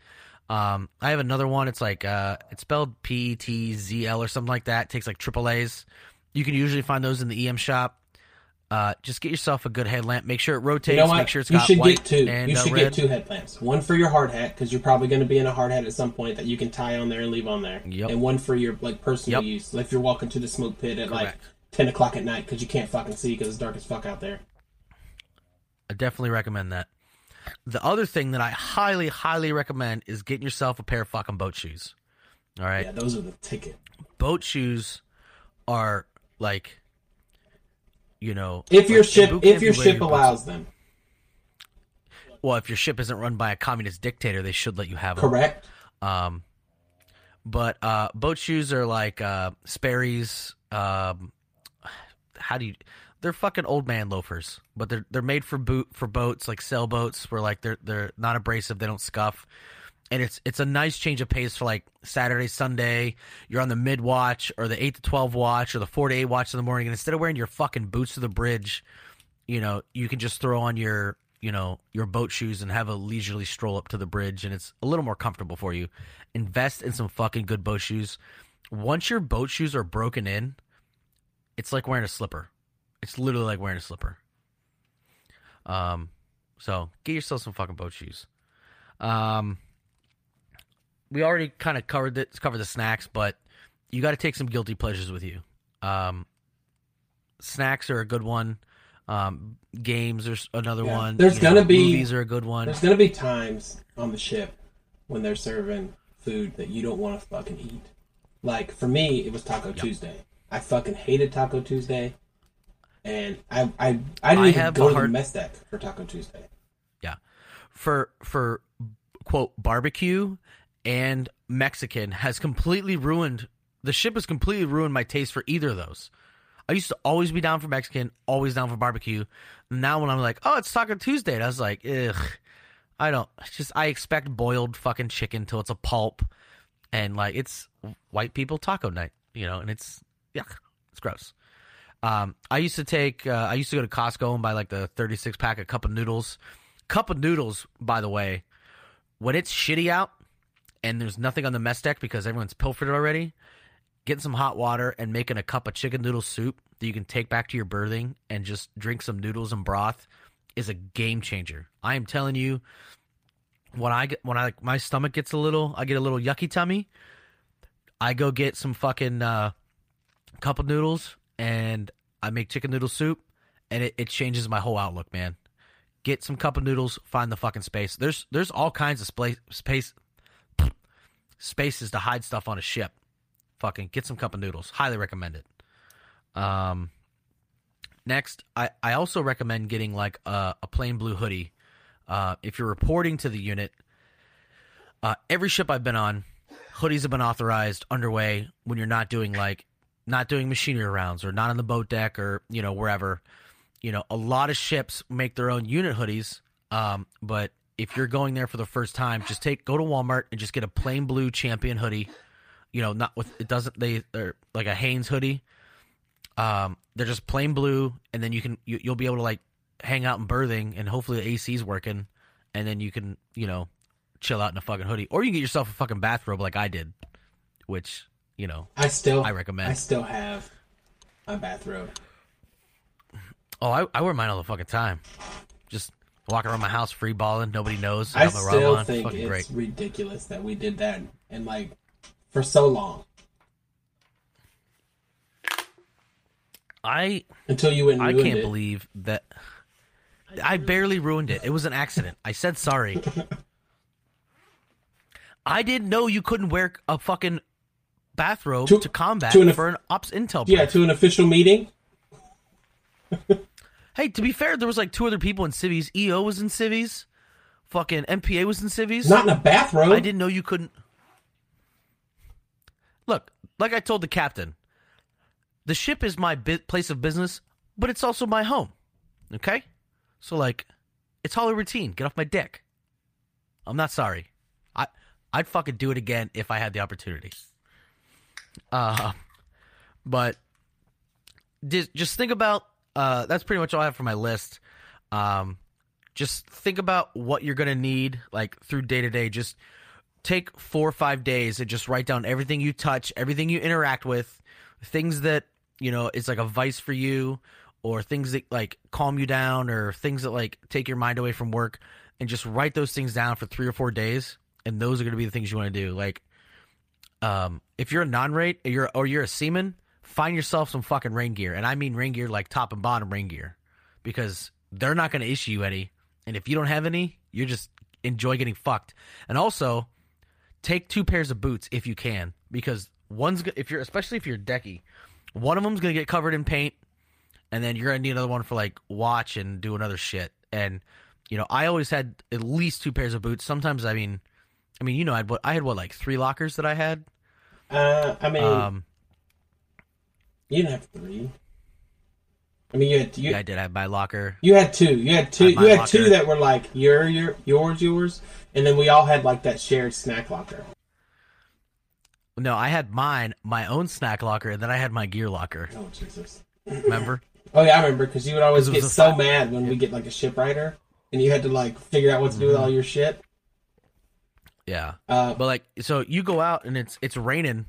um I have another one. It's like uh it's spelled P T Z L or something like that. It takes like triple A's. You can usually find those in the EM shop. Uh, just get yourself a good headlamp. Make sure it rotates. You know? Make sure it's you got should white get two. and You uh, should red. get two headlamps. One for your hard hat because you're probably going to be in a hard hat at some point that you can tie on there and leave on there. Yep. And one for your like personal Yep. use, like if you're walking to the smoke pit at like ten o'clock at night because you can't fucking see because it's dark as fuck out there. I definitely recommend that. The other thing that I highly, highly recommend is getting yourself a pair of fucking boat shoes. All right. Yeah, those are the ticket. boat shoes are like you know If your like, ship, if your ship boots. allows them, well if your ship isn't run by a communist dictator they should let you have them correct? um but uh boat shoes are like uh sperry's um how do you they're fucking old man loafers but they're they're made for boot for boats like sailboats where like they're they're not abrasive they don't scuff and it's it's a nice change of pace for like Saturday, Sunday. You're on the mid watch or the eight to twelve watch or the four to eight watch in the morning, and instead of wearing your fucking boots to the bridge, you know you can just throw on your you know your boat shoes and have a leisurely stroll up to the bridge, and it's a little more comfortable for you. Invest in some fucking good boat shoes. Once your boat shoes are broken in, it's like wearing a slipper. It's literally like wearing a slipper. Um, so get yourself some fucking boat shoes. Um we already kind of covered it, covered the snacks, but you got to take some guilty pleasures with you. Um, snacks are a good one. Um, games are another Yeah. one. There's You gonna know, be- movies are a good one. There's gonna be times on the ship when they're serving food that you don't want to fucking eat. Like for me, it was Taco Tuesday. I fucking hated Taco Tuesday, and I I I didn't I even have go to the mess deck for Taco Tuesday. Yeah, for for quote barbecue and Mexican has completely ruined the ship has completely ruined my taste for either of those. I used to always be down for Mexican, always down for barbecue. Now when I'm like, oh, it's Taco Tuesday, and I was like, ugh, I don't. It's just I expect boiled fucking chicken till it's a pulp, and like it's white people taco night, you know, and it's yuck, it's gross. Um, I used to take, uh, I used to go to Costco and buy like the 36 pack of cup of noodles. Cup of noodles, by the way, when it's shitty out and there's nothing on the mess deck because everyone's pilfered it already, getting some hot water and making a cup of chicken noodle soup that you can take back to your berthing and just drink some noodles and broth is a game changer. I am telling you, when I get when I my stomach gets a little, I get a little yucky tummy. I go get some fucking uh, cup of noodles and I make chicken noodle soup, and it, it changes my whole outlook, man. Get some cup of noodles, find the fucking space. There's there's all kinds of space space spaces to hide stuff on a ship. Fucking get some cup of noodles. Highly recommend it. Um, Next, I, I also recommend getting like a, a plain blue hoodie. Uh, if you're reporting to the unit, uh, every ship I've been on, hoodies have been authorized underway when you're not doing like not doing machinery rounds or not on the boat deck or you know wherever. You know, a lot of ships make their own unit hoodies, um, but if you're going there for the first time, just take go to Walmart and just get a plain blue champion hoodie. You know, not with it doesn't they are like a Hanes hoodie. Um, they're just plain blue, and then you can you, you'll be able to like hang out in berthing, and hopefully the AC's working, and then you can you know chill out in a fucking hoodie, or you can get yourself a fucking bathrobe like I did, which you know I still I recommend. I still have a bathrobe. Oh, I, I wear mine all the fucking time. Just walking around my house free balling, nobody knows. I have my robe still on. think fucking it's great. ridiculous that we did that and like for so long I until you went I can't it. believe that I barely ruined it. It was an accident. I said sorry. I didn't know you couldn't wear a fucking bathrobe to, To- combat to an- for an ops intel. Yeah, brief. to an official meeting. Hey, to be fair, there was like two other people in civies. EO was in civies. Fucking MPA was in civies. Not in a bathrobe. I didn't know you couldn't. Look, like I told the captain, the ship is my bi- place of business, but it's also my home. Okay? So, like, it's Holly routine. Get off my dick. I'm not sorry. I, I'd fucking do it again if I had the opportunity. Uh, but just, think about uh, that's pretty much all I have for my list. Um, just think about what you're gonna need like through day to day just take four or five days and just write down everything you touch everything you interact with things that you know it's like a vice for you or things that like calm you down or things that like take your mind away from work and just write those things down for three or four days. And those are to be the things you want to do. Like um if you're a non-rate or you're or you're a seaman find yourself some fucking rain gear. And i mean rain gear like top and bottom rain gear. Because they're not going to issue you any. And if you don't have any you're just enjoy getting fucked. And also take two pairs of boots if you can. Because one's if you're especially if you're decky one of them's going to get covered in paint and then you're going to need another one for like watch and do another shit. And you know i always had at least two pairs of boots. Sometimes i mean i mean you know i had what i had what like three lockers that i had Uh, I mean, um you didn't have three. I mean, you had you, yeah, i did have my locker you had two. You had two. Had You had locker. two that were like your your yours yours, and then we all had like that shared snack locker. no i had mine my own snack locker and then i had my gear locker Oh Jesus. remember Oh yeah, I remember because you would always get so mad when we get like a ship shipwriter, and you had to like figure out what to do with Mm-hmm. all your shit. Yeah Uh, But like, so you go out and it's it's raining,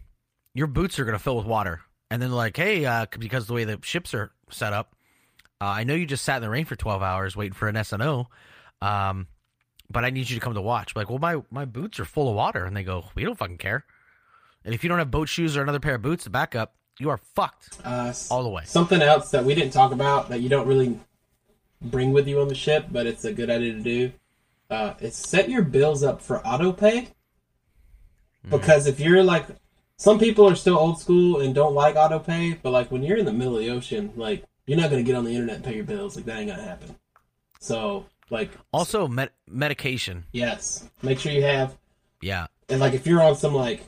your boots are gonna fill with water, and then like, hey, uh, because the way the ships are set up, uh, I know you just sat in the rain for twelve hours waiting for an SNO, um, but I need you to come to watch. Like, well, my my boots are full of water, and they go, we don't fucking care. And if you don't have boat shoes or another pair of boots to back up, you are fucked uh, all the way. Something else that we didn't talk about that you don't really bring with you on the ship, but it's a good idea to do. Uh, is set your bills up for auto pay. Because if you're like, some people are still old school and don't like auto pay, but like when you're in the middle of the ocean, like you're not gonna get on the internet and pay your bills. Like that ain't gonna happen. So like, Also, med- medication. yes, make sure you have Yeah, and like if you're on some like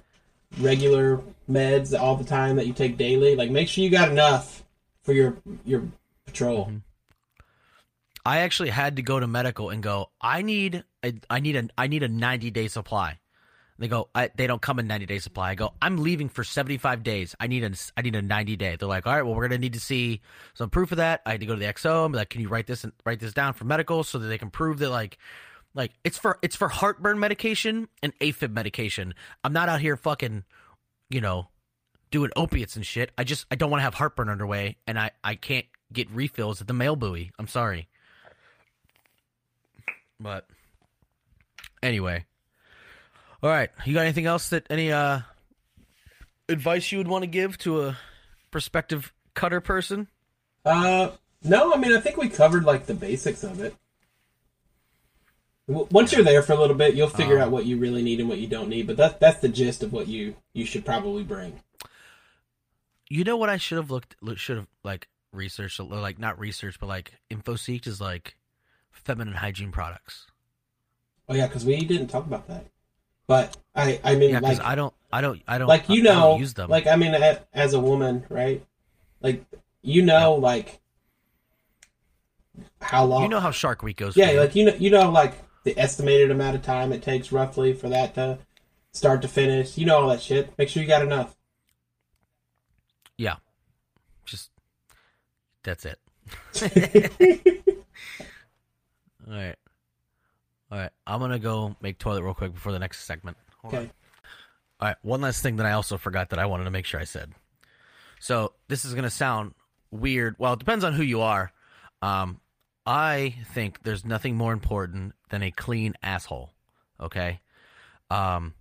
regular meds all the time that you take daily, like make sure you got enough for your your patrol. I actually had to go to medical and go. I need a, I need a, I need a ninety day supply. They go. They don't come in ninety day supply. I go. I'm leaving for seventy five days. I need a, I need a ninety day. They're like, all right, well, we're gonna need to see some proof of that. I had to go to the XO and be like, can you write this and write this down for medical so that they can prove that like, like it's for it's for heartburn medication and AFib medication. I'm not out here fucking, you know, doing opiates and shit. I just I don't want to have heartburn underway, and I I can't get refills at the mail buoy. I'm sorry. But anyway, all right. You got anything else that any uh advice you would want to give to a prospective cutter person? Uh, no, I mean I think we covered like the basics of it. Once you're there for a little bit, you'll figure Um, out what you really need and what you don't need. But that's that's the gist of what you you should probably bring. You know what I should have looked should have like researched, like not research, but like info InfoSeek is like feminine hygiene products. Oh yeah, because we didn't talk about that. But I, I mean, Yeah, because like, I don't, I don't, I don't, like you I don't know, use them. like I mean, as a woman, right? Like you know, like how long? you know how Shark Week goes. yeah, like you know, you know, like the estimated amount of time it takes roughly for that to start to finish. You know all that shit. Make sure you got enough. yeah, just that's it. All right, all right. I'm gonna go make toilet real quick before the next segment. Hold on. Okay. All right, one last thing that I also forgot that I wanted to make sure I said. So this is gonna sound weird. Well, it depends on who you are. Um, I think there's nothing more important than a clean asshole. Okay. Um.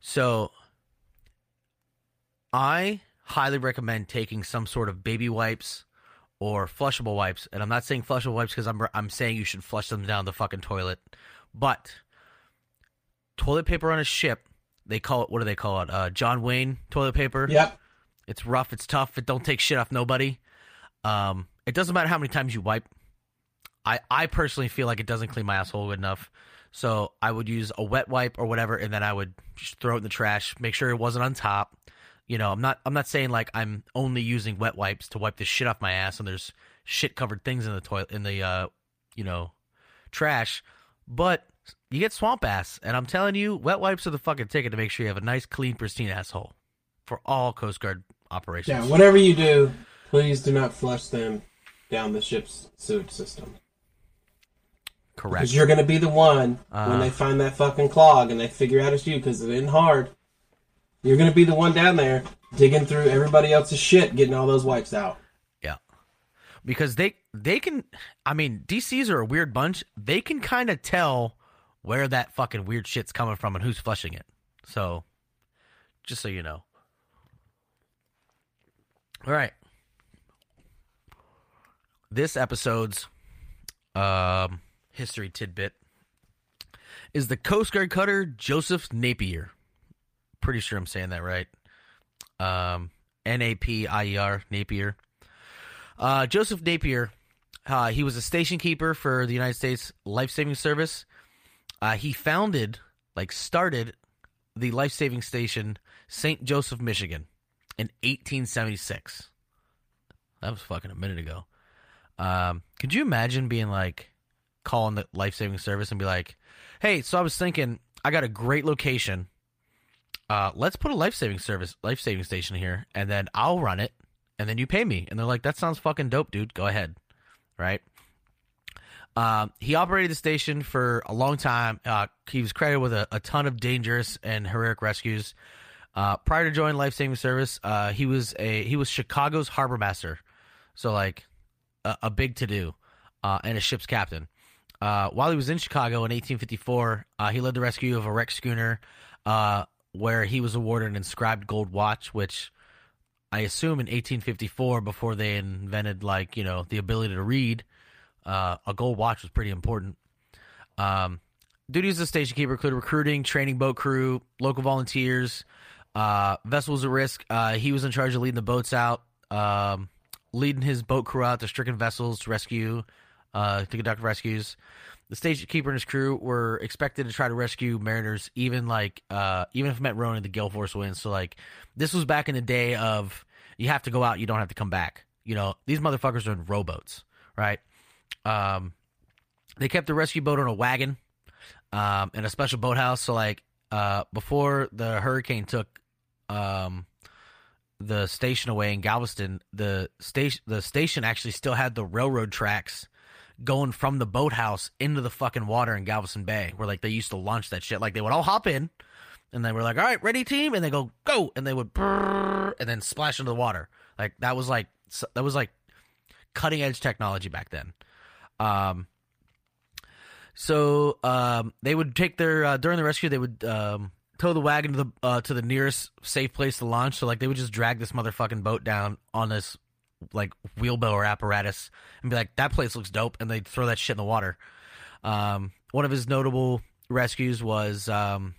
So I highly recommend taking some sort of baby wipes or flushable wipes, and I'm not saying flushable wipes because I'm I'm saying you should flush them down the fucking toilet, but toilet paper on a ship. They call it what do they call it? Uh, John Wayne toilet paper. Yep. It's rough. It's tough. It don't take shit off nobody. Um, it doesn't matter how many times you wipe. I I personally feel like it doesn't clean my asshole good enough. So I would use a wet wipe or whatever, and then I would just throw it in the trash. Make sure it wasn't on top. You know, I'm not I'm not saying like I'm only using wet wipes to wipe the shit off my ass, and there's shit covered things in the toilet in the uh, you know, trash. But you get swamp ass, and I'm telling you, wet wipes are the fucking ticket to make sure you have a nice, clean, pristine asshole for all Coast Guard operations. Yeah. Whatever you do, please do not flush them down the ship's sewage system. Correct. Because you're going to be the one Uh. when they find that fucking clog and they figure out it's you because it ain't hard. You're to be the one down there digging through everybody else's shit, getting all those wipes out. Yeah. Because they they can I mean, DCs are a weird bunch. They can kind of tell where that fucking weird shit's coming from and who's flushing it. So just so you know. All right. This episode's um history tidbit is the Coast Guard cutter Joseph Napier. Pretty sure I'm saying that right. Um N A P I E R Napier. Uh, Joseph Napier, uh, he was a station keeper for the United States Life Saving Service. Uh, he founded, like, started the life saving station St. Joseph, Michigan, in 1876. That was fucking a minute ago. Um, could you imagine being like calling the life saving service and be like, "Hey, so I was thinking, I got a great location. Uh, let's put a life saving service, life saving station here, and then I'll run it, and then you pay me." And they're like, "That sounds fucking dope, dude. Go ahead." Right? Um, he operated the station for a long time. Uh, he was credited with a, a ton of dangerous and heroic rescues. Uh, prior to joining Life Saving Service, uh, he was a he was Chicago's harbor master, so like a, a big to do, uh, and a ship's captain. Uh, while he was in Chicago in 1854, uh, he led the rescue of a wrecked schooner, where he was awarded an inscribed gold watch, which I assume in 1854, before they invented like you know the ability to read, uh, a gold watch was pretty important. Um, duties as station keeper included recruiting, training boat crew, local volunteers, uh, vessels at risk. Uh, he was in charge of leading the boats out, um, leading his boat crew out to stricken vessels to rescue, uh, to conduct rescues. The station keeper and his crew were expected to try to rescue mariners, even like uh, even if meant rowing the gale force winds. So like this was back in the day of you have to go out, you don't have to come back. You know these motherfuckers are in rowboats, right? Um, they kept the rescue boat on a wagon um, in a special boathouse. So like uh, before the hurricane took um, the station away in Galveston, the station the station actually still had the railroad tracks going from the boathouse into the fucking water in Galveston Bay, where like they used to launch that shit. Like they would all hop in, and they were like, "All right, ready, team," and they go go, and they would and then splash into the water. Like that was like that was like cutting edge technology back then. Um, so um, they would take their uh, during the rescue, they would um, tow the wagon to the uh, to the nearest safe place to launch. So like they would just drag this motherfucking boat down on this like wheelbarrow apparatus and be like, "That place looks dope," and they'd throw that shit in the water. Um, one of his notable rescues was um,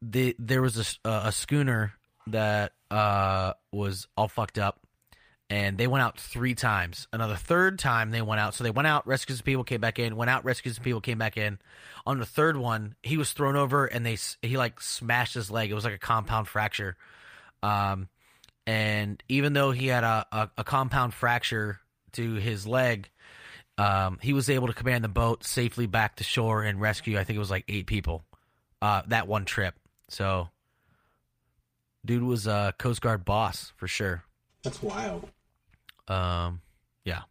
the there was a, a schooner that uh, was all fucked up, and they went out three times. Another third time they went out. So they went out, rescued some people, came back in. Went out, rescued some people, came back in. On the third one, he was thrown over and they he like smashed his leg. It was like a compound fracture. Um, and even though he had a, a, a compound fracture to his leg, um, he was able to command the boat safely back to shore and rescue. I think it was like eight people. Uh, that one trip. So, dude was a Coast Guard boss for sure. That's wild. Um, yeah.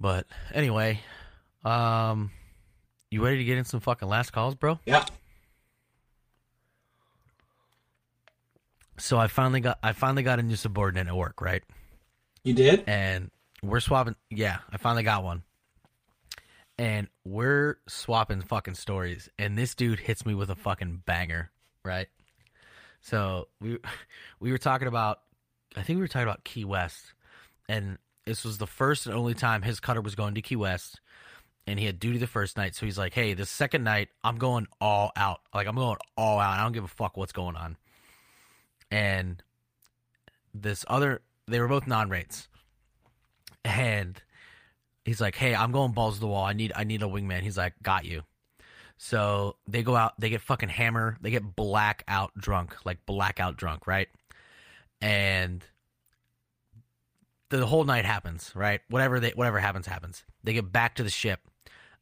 But anyway, um, you ready to get in some fucking last calls, bro? Yeah. So I finally got I finally got a new subordinate at work, right? You did? And we're swapping. Yeah, I finally got one. And we're swapping fucking stories, and this dude hits me with a fucking banger, right? So we we were talking about, I think we were talking about Key West, and this was the first and only time his cutter was going to Key West, and he had duty the first night. So he's like, "Hey, the second night, I'm going all out. Like I'm going all out. I don't give a fuck what's going on." And this other, they were both non-rates, and he's like, "Hey, I'm going balls to the wall. I need, I need a wingman." He's like, "Got you." So they go out, they get fucking hammer, they get blackout drunk, like blackout drunk, right? And the whole night happens, right? Whatever they whatever happens happens. They get back to the ship.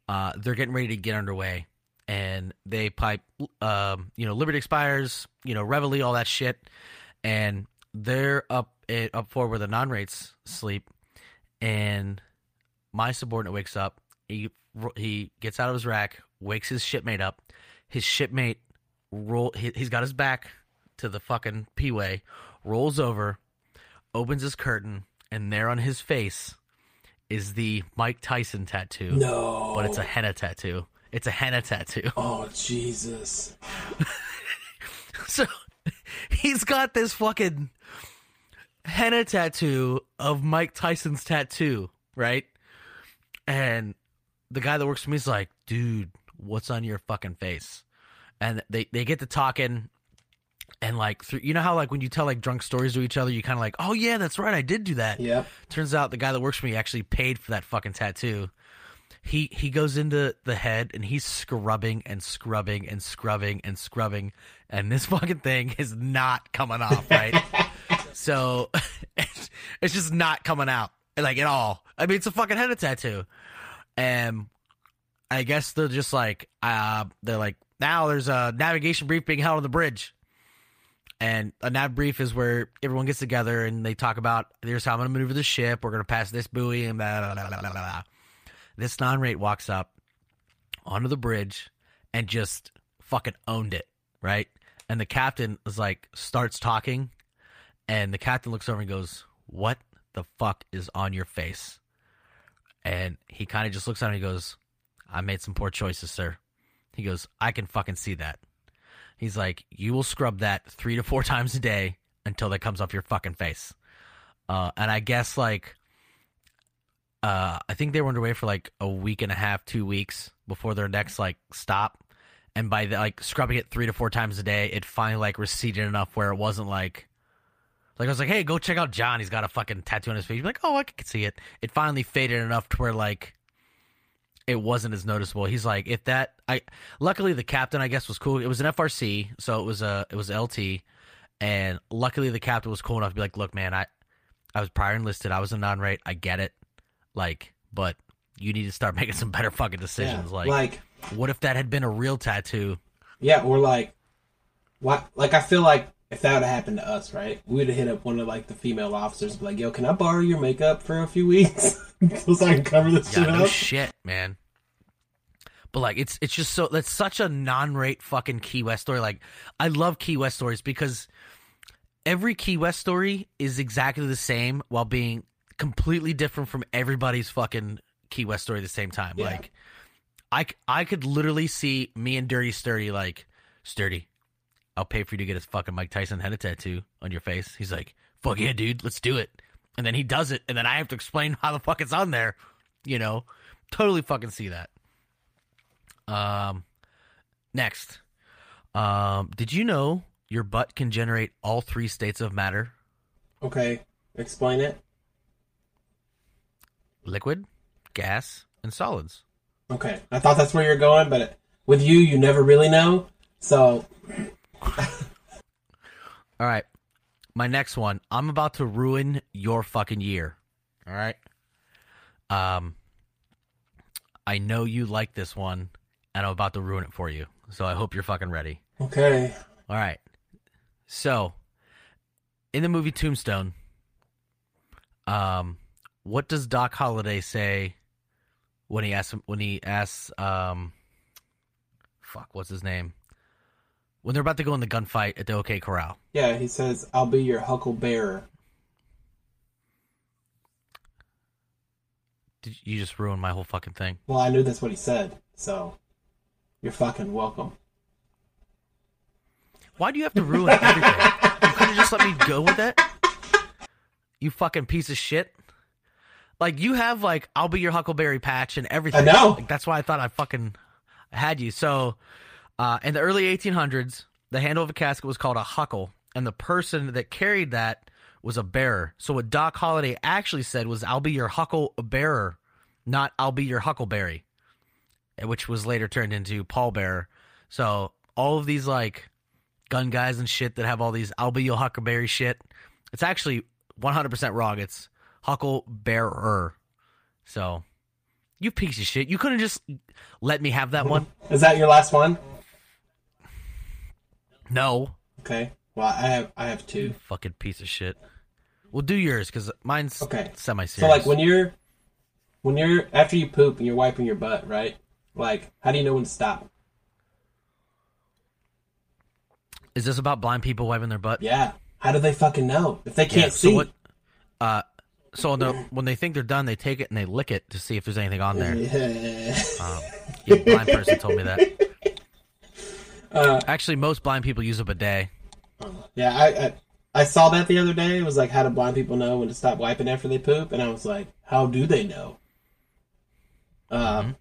Uh, they're getting ready to get underway, and they pipe, um, you know, Liberty expires, you know, Reveille, all that shit, and they're up it, up for where the non rates sleep, and my subordinate wakes up. He he gets out of his rack, wakes his shipmate up. His shipmate roll. He, he's got his back to the fucking P-way, rolls over, opens his curtain, and there on his face is the Mike Tyson tattoo. No. but it's a henna tattoo. It's a henna tattoo. Oh Jesus. So he's got this fucking henna tattoo of Mike Tyson's tattoo, right? And the guy that works for me is like, dude, what's on your fucking face? And they, they get to talking and like through, you know how like when you tell like drunk stories to each other, you kind of like, oh yeah, that's right, I did do that. yeah Turns out the guy that works for me actually paid for that fucking tattoo. He he goes into the head and he's scrubbing and scrubbing and scrubbing and scrubbing, and this fucking thing is not coming off, right? so it's, just not coming out like at all. I mean, it's a fucking henna tattoo, and I guess they're just like, uh, they're like, now there's a navigation brief being held on the bridge. And a nav brief is where everyone gets together and they talk about here's how I'm going to maneuver the ship. We're going to pass this buoy and blah, blah, blah, blah, blah. This non rate walks up onto the bridge and just fucking owned it, right? And the captain is like, starts talking. And the captain looks over and goes, What the fuck is on your face? And he kind of just looks at him and he goes, I made some poor choices, sir. He goes, I can fucking see that. He's like, you will scrub that three to four times a day until that comes off your fucking face. Uh, and I guess like, uh, I think they were underway for like a week and a half, two weeks before their next like stop. And by the, like scrubbing it three to four times a day, it finally like receded enough where it wasn't like, like I was like, hey, go check out John. He's got a fucking tattoo on his face. You're like, oh, I can see it. It finally faded enough to where like it wasn't as noticeable. He's like, if that, I luckily the captain I guess was cool. It was an FRC, so it was a it was LT, and luckily the captain was cool enough to be like, look, man, I I was prior enlisted. I was a non-rate. I get it, like, but you need to start making some better fucking decisions. Yeah. Like, like what if that had been a real tattoo? Yeah, or like, what? Like I feel like if that would have happened to us, right? We would have hit up one of like the female officers, and be like, "Yo, can I borrow your makeup for a few weeks so I can cover this Yeah, shit no up?" shit, man. But like, it's it's just so that's such a non-rate fucking Key West story. Like, I love Key West stories because every Key West story is exactly the same while being completely different from everybody's fucking Key West story at the same time. Yeah. Like, I could literally see me and Dirty Sturdy like, Sturdy, I'll pay for you to get a fucking Mike Tyson head tattoo on your face. He's like, fuck yeah, dude, let's do it. And then he does it, and then I have to explain how the fuck it's on there. You know, totally fucking see that. Um, next, um, did you know your butt can generate all three states of matter? Okay, Explain it. Liquid, gas, and solids. Okay, I thought that's where you're going, but with you, you never really know. So, All right. My next one. I'm about to ruin your fucking year. All right. Um I know you like this one and I'm about to ruin it for you. So I hope you're fucking ready. okay. All right. So, in the movie Tombstone, um what does Doc Holliday say when he asks when he asks um fuck, what's his name? When they're about to go in the gunfight at the OK Corral. Yeah, he says, I'll be your hucklebearer. Did you just ruin my whole fucking thing? Well, I knew that's what he said, so you're fucking welcome. Why do you have to ruin everything? you could have just let me go with it. You fucking piece of shit. Like you have like I'll be your Huckleberry patch and everything. I know. Like, that's why I thought I fucking had you. So, uh, in the early 1800s, the handle of a casket was called a huckle, and the person that carried that was a bearer. So what Doc Holliday actually said was, "I'll be your huckle bearer, not I'll be your huckleberry," which was later turned into Paul Bearer. So all of these like gun guys and shit that have all these I'll be your huckleberry shit, it's actually 100% wrong. It's hucklebearer. So you piece of shit. You couldn't just let me have that one. Is that your last one? No, Okay. Well, I have I have two. fucking piece of shit. Well, do yours because mine's Okay. Semi-serious. So like when you're when you're after you poop and you're wiping your butt, right? Like, how do you know when to stop? is this about blind people wiping their butt? Yeah. How do they fucking know if they can't so see? what? Uh, so when, the, when they think they're done, they take it and they lick it to see if there's anything on there. Yeah. Um, yeah, a blind person told me that. Uh, Actually, most blind people use a bidet. Yeah, I, I I saw that the other day. It was like, how do blind people know when to stop wiping after they poop? And I was like, how do they know? Um,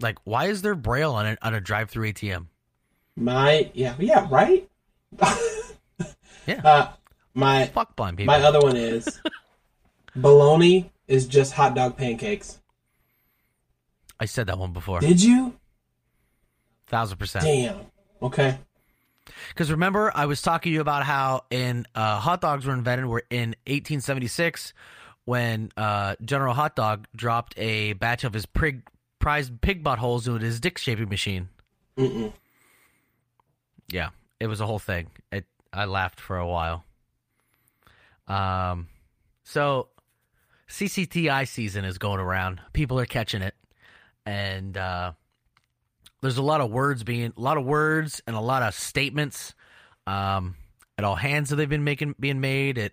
Like, why is there braille on it on a drive-through ATM? my yeah yeah right. Yeah. Uh, my Fuck blind people. my other one is bologna is just hot dog pancakes. I said that one before. Did you? Thousand percent. Damn. Okay. Because remember, I was talking to you about how in uh, hot dogs were invented were in 1876 when uh, General Hot Dog dropped a batch of his prig, prized pig buttholes into his dick shaping machine. Mm-mm. Yeah, it was a whole thing. It I laughed for a while. Um, so CCTI season is going around. People are catching it, and uh, there's a lot of words being, a lot of words and a lot of statements um, at all hands that they've been making, being made at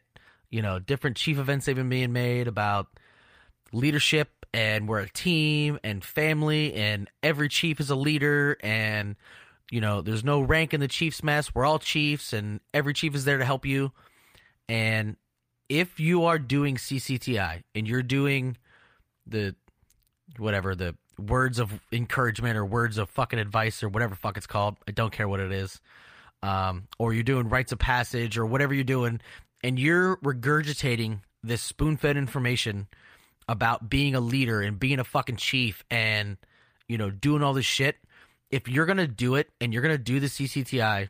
you know different chief events they've been being made about leadership and we're a team and family and every chief is a leader and you know there's no rank in the chiefs mess. We're all chiefs and every chief is there to help you. And if you are doing ccti and you're doing the whatever the words of encouragement or words of fucking advice or whatever fuck it's called i don't care what it is um, or you're doing rites of passage or whatever you're doing and you're regurgitating this spoon-fed information about being a leader and being a fucking chief and you know doing all this shit if you're gonna do it and you're gonna do the ccti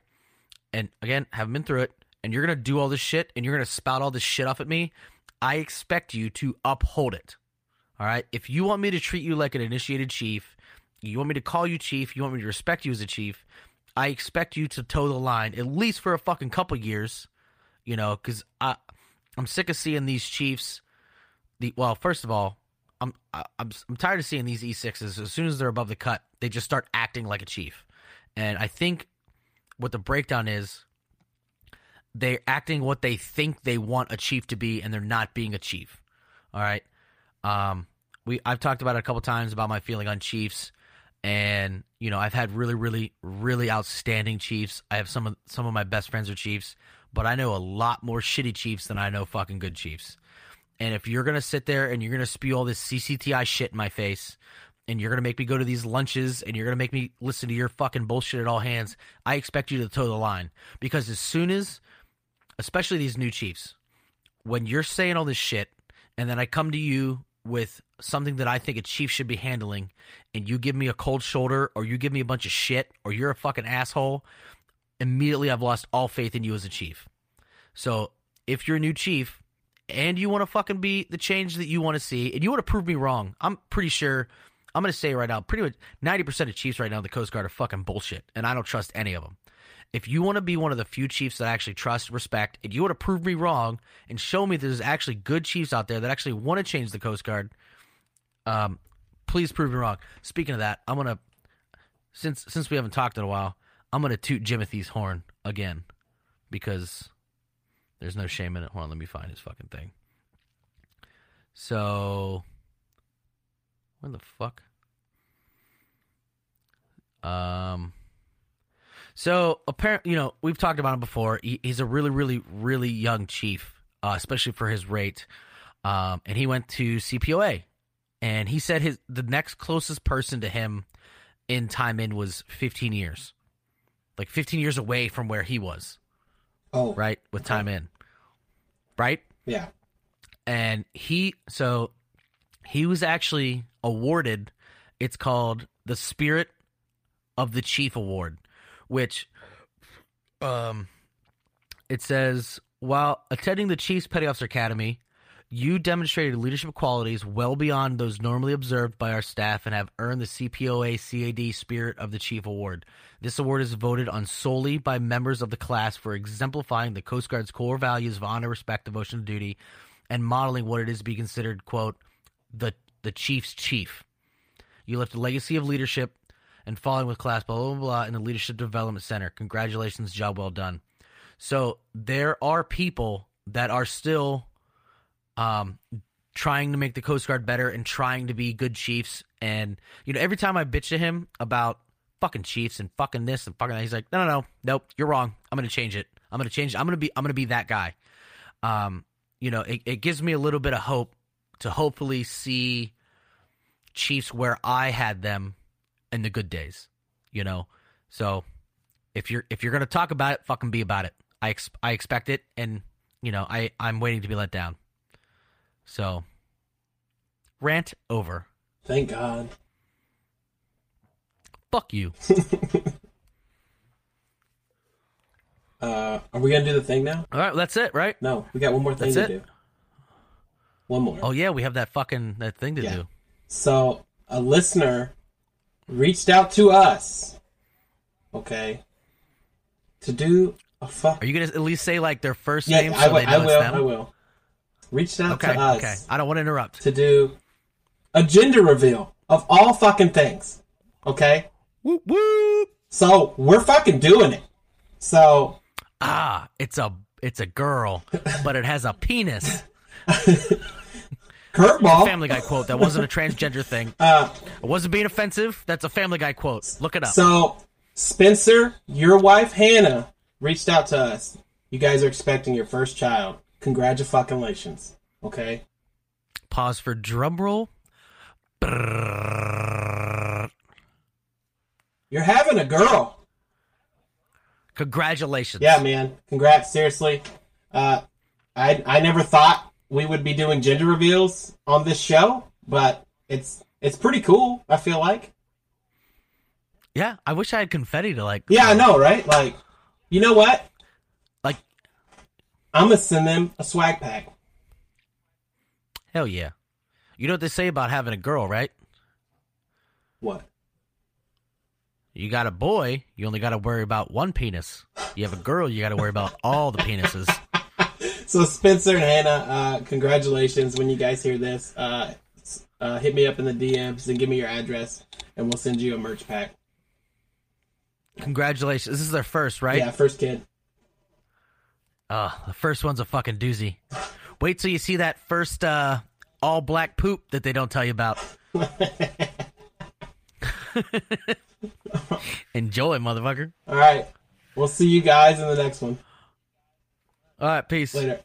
and again haven't been through it and you're gonna do all this shit and you're gonna spout all this shit off at me i expect you to uphold it. All right? If you want me to treat you like an initiated chief you want me to call you chief you want me to respect you as a chief i expect you to toe the line at least for a fucking couple years you know because i i'm sick of seeing these chiefs the well, first of all, I'm I- I'm I'm tired of seeing these E6s. As soon as they're above the cut, they just start acting like a chief, and I think what the breakdown is, they're acting what they think they want a chief to be, and they're not being a chief. All right, um, we I've talked about it a couple times about my feeling on chiefs, and you know I've had really really really outstanding chiefs. I have some of some of my best friends are chiefs, but I know a lot more shitty chiefs than I know fucking good chiefs. And if you're gonna sit there and you're gonna spew all this CCTI shit in my face, and you're gonna make me go to these lunches, and you're gonna make me listen to your fucking bullshit at all hands, I expect you to toe the line. Because as soon as, especially these new chiefs, when you're saying all this shit, and then I come to you with something that I think a chief should be handling, and you give me a cold shoulder, or you give me a bunch of shit, or you're a fucking asshole, immediately I've lost all faith in you as a chief. So if you're a new chief and you want to fucking be the change that you want to see, and you want to prove me wrong, I'm pretty sure. I'm going to say right now, pretty much 90% of chiefs right now the Coast Guard are fucking bullshit, and I don't trust any of them. If you want to be one of the few chiefs that I actually trust, respect, and you want to prove me wrong and show me there's actually good chiefs out there that actually want to change the Coast Guard, um, please prove me wrong. Speaking of that, I'm gonna since since we haven't talked in a while, I'm gonna toot Jimothy's horn again because there's no shame in it. Hold on, let me find his fucking thing. So, where the fuck? Um. So apparently, you know, we've talked about him before. He, he's a really, really, really young chief, uh, especially for his rate. Um, and he went to CPOA, and he said his the next closest person to him in time in was 15 years, like 15 years away from where he was, Oh, right, with time in, right. Yeah. And he, so he was actually awarded. It's called the Spirit of the Chief Award, which, um, it says while attending the Chiefs Petty Officer Academy, you demonstrated leadership qualities well beyond those normally observed by our staff and have earned the CPOA CAD Spirit of the Chief Award. This award is voted on solely by members of the class for exemplifying the Coast Guard's core values of honor, respect, devotion to duty, and modeling what it is to be considered, quote, the the chief's chief. You left a legacy of leadership and falling with class, blah, blah, blah, blah, in the Leadership Development Center. Congratulations, job well done. So there are people that are still um, trying to make the Coast Guard better and trying to be good chiefs. And, you know, every time I bitch to him about fucking chiefs and fucking this and fucking that, he's like, no, no, no, nope, you're wrong. I'm going to change it. I'm going to change it. I'm going to be, I'm going to be that guy. Um, you know, it, it gives me a little bit of hope to hopefully see Chiefs where I had them in the good days, you know. So if you're if you're gonna talk about it, fucking be about it. I ex- I expect it, and you know I I'm waiting to be let down. So rant over. Thank God. Fuck you. Uh, are we gonna do the thing now? All right, that's it, right? No, we got one more thing That's to it? do. One more. Oh yeah, we have that fucking that thing to Yeah. do. So a listener reached out to us, okay, to do a fuck. Are you gonna at least say like their first yeah, name so I will. they know I it's will. them? I will. Reached out Okay, to us okay. I don't want to interrupt. to do a gender reveal of all fucking things. Okay, Whoop whoop. so we're fucking doing it. So Ah, it's a it's a girl, but it has a penis. curveball. Family Guy quote. That wasn't a transgender thing. Uh, It wasn't being offensive. That's a Family Guy quote. Look it up. So, Spencer, your wife Hannah reached out to us. You guys are expecting your first child. Congratulations. Okay. Pause for drum roll. You're having a girl. Congratulations. Yeah, man. Congrats. Seriously. Uh, I I never thought we would be doing gender reveals on this show, but it's it's pretty cool. I feel like. Yeah. I wish I had confetti to like. Yeah, I know, right? Like, you know what? Like I'm gonna send them a swag pack. hell yeah. You know what they say about having a girl, right? What? You got a boy, you only got to worry about one penis. You have a girl, you got to worry about all the penises. So Spencer and Hannah, uh, congratulations! When you guys hear this, uh, uh, hit me up in the DMs and give me your address, and we'll send you a merch pack. Congratulations. This is their first, right? Yeah, first kid. Uh, the first one's a fucking doozy. Wait till you see that first uh, all black poop that they don't tell you about. Enjoy, motherfucker. All right, we'll see you guys in the next one. All right, peace. Later.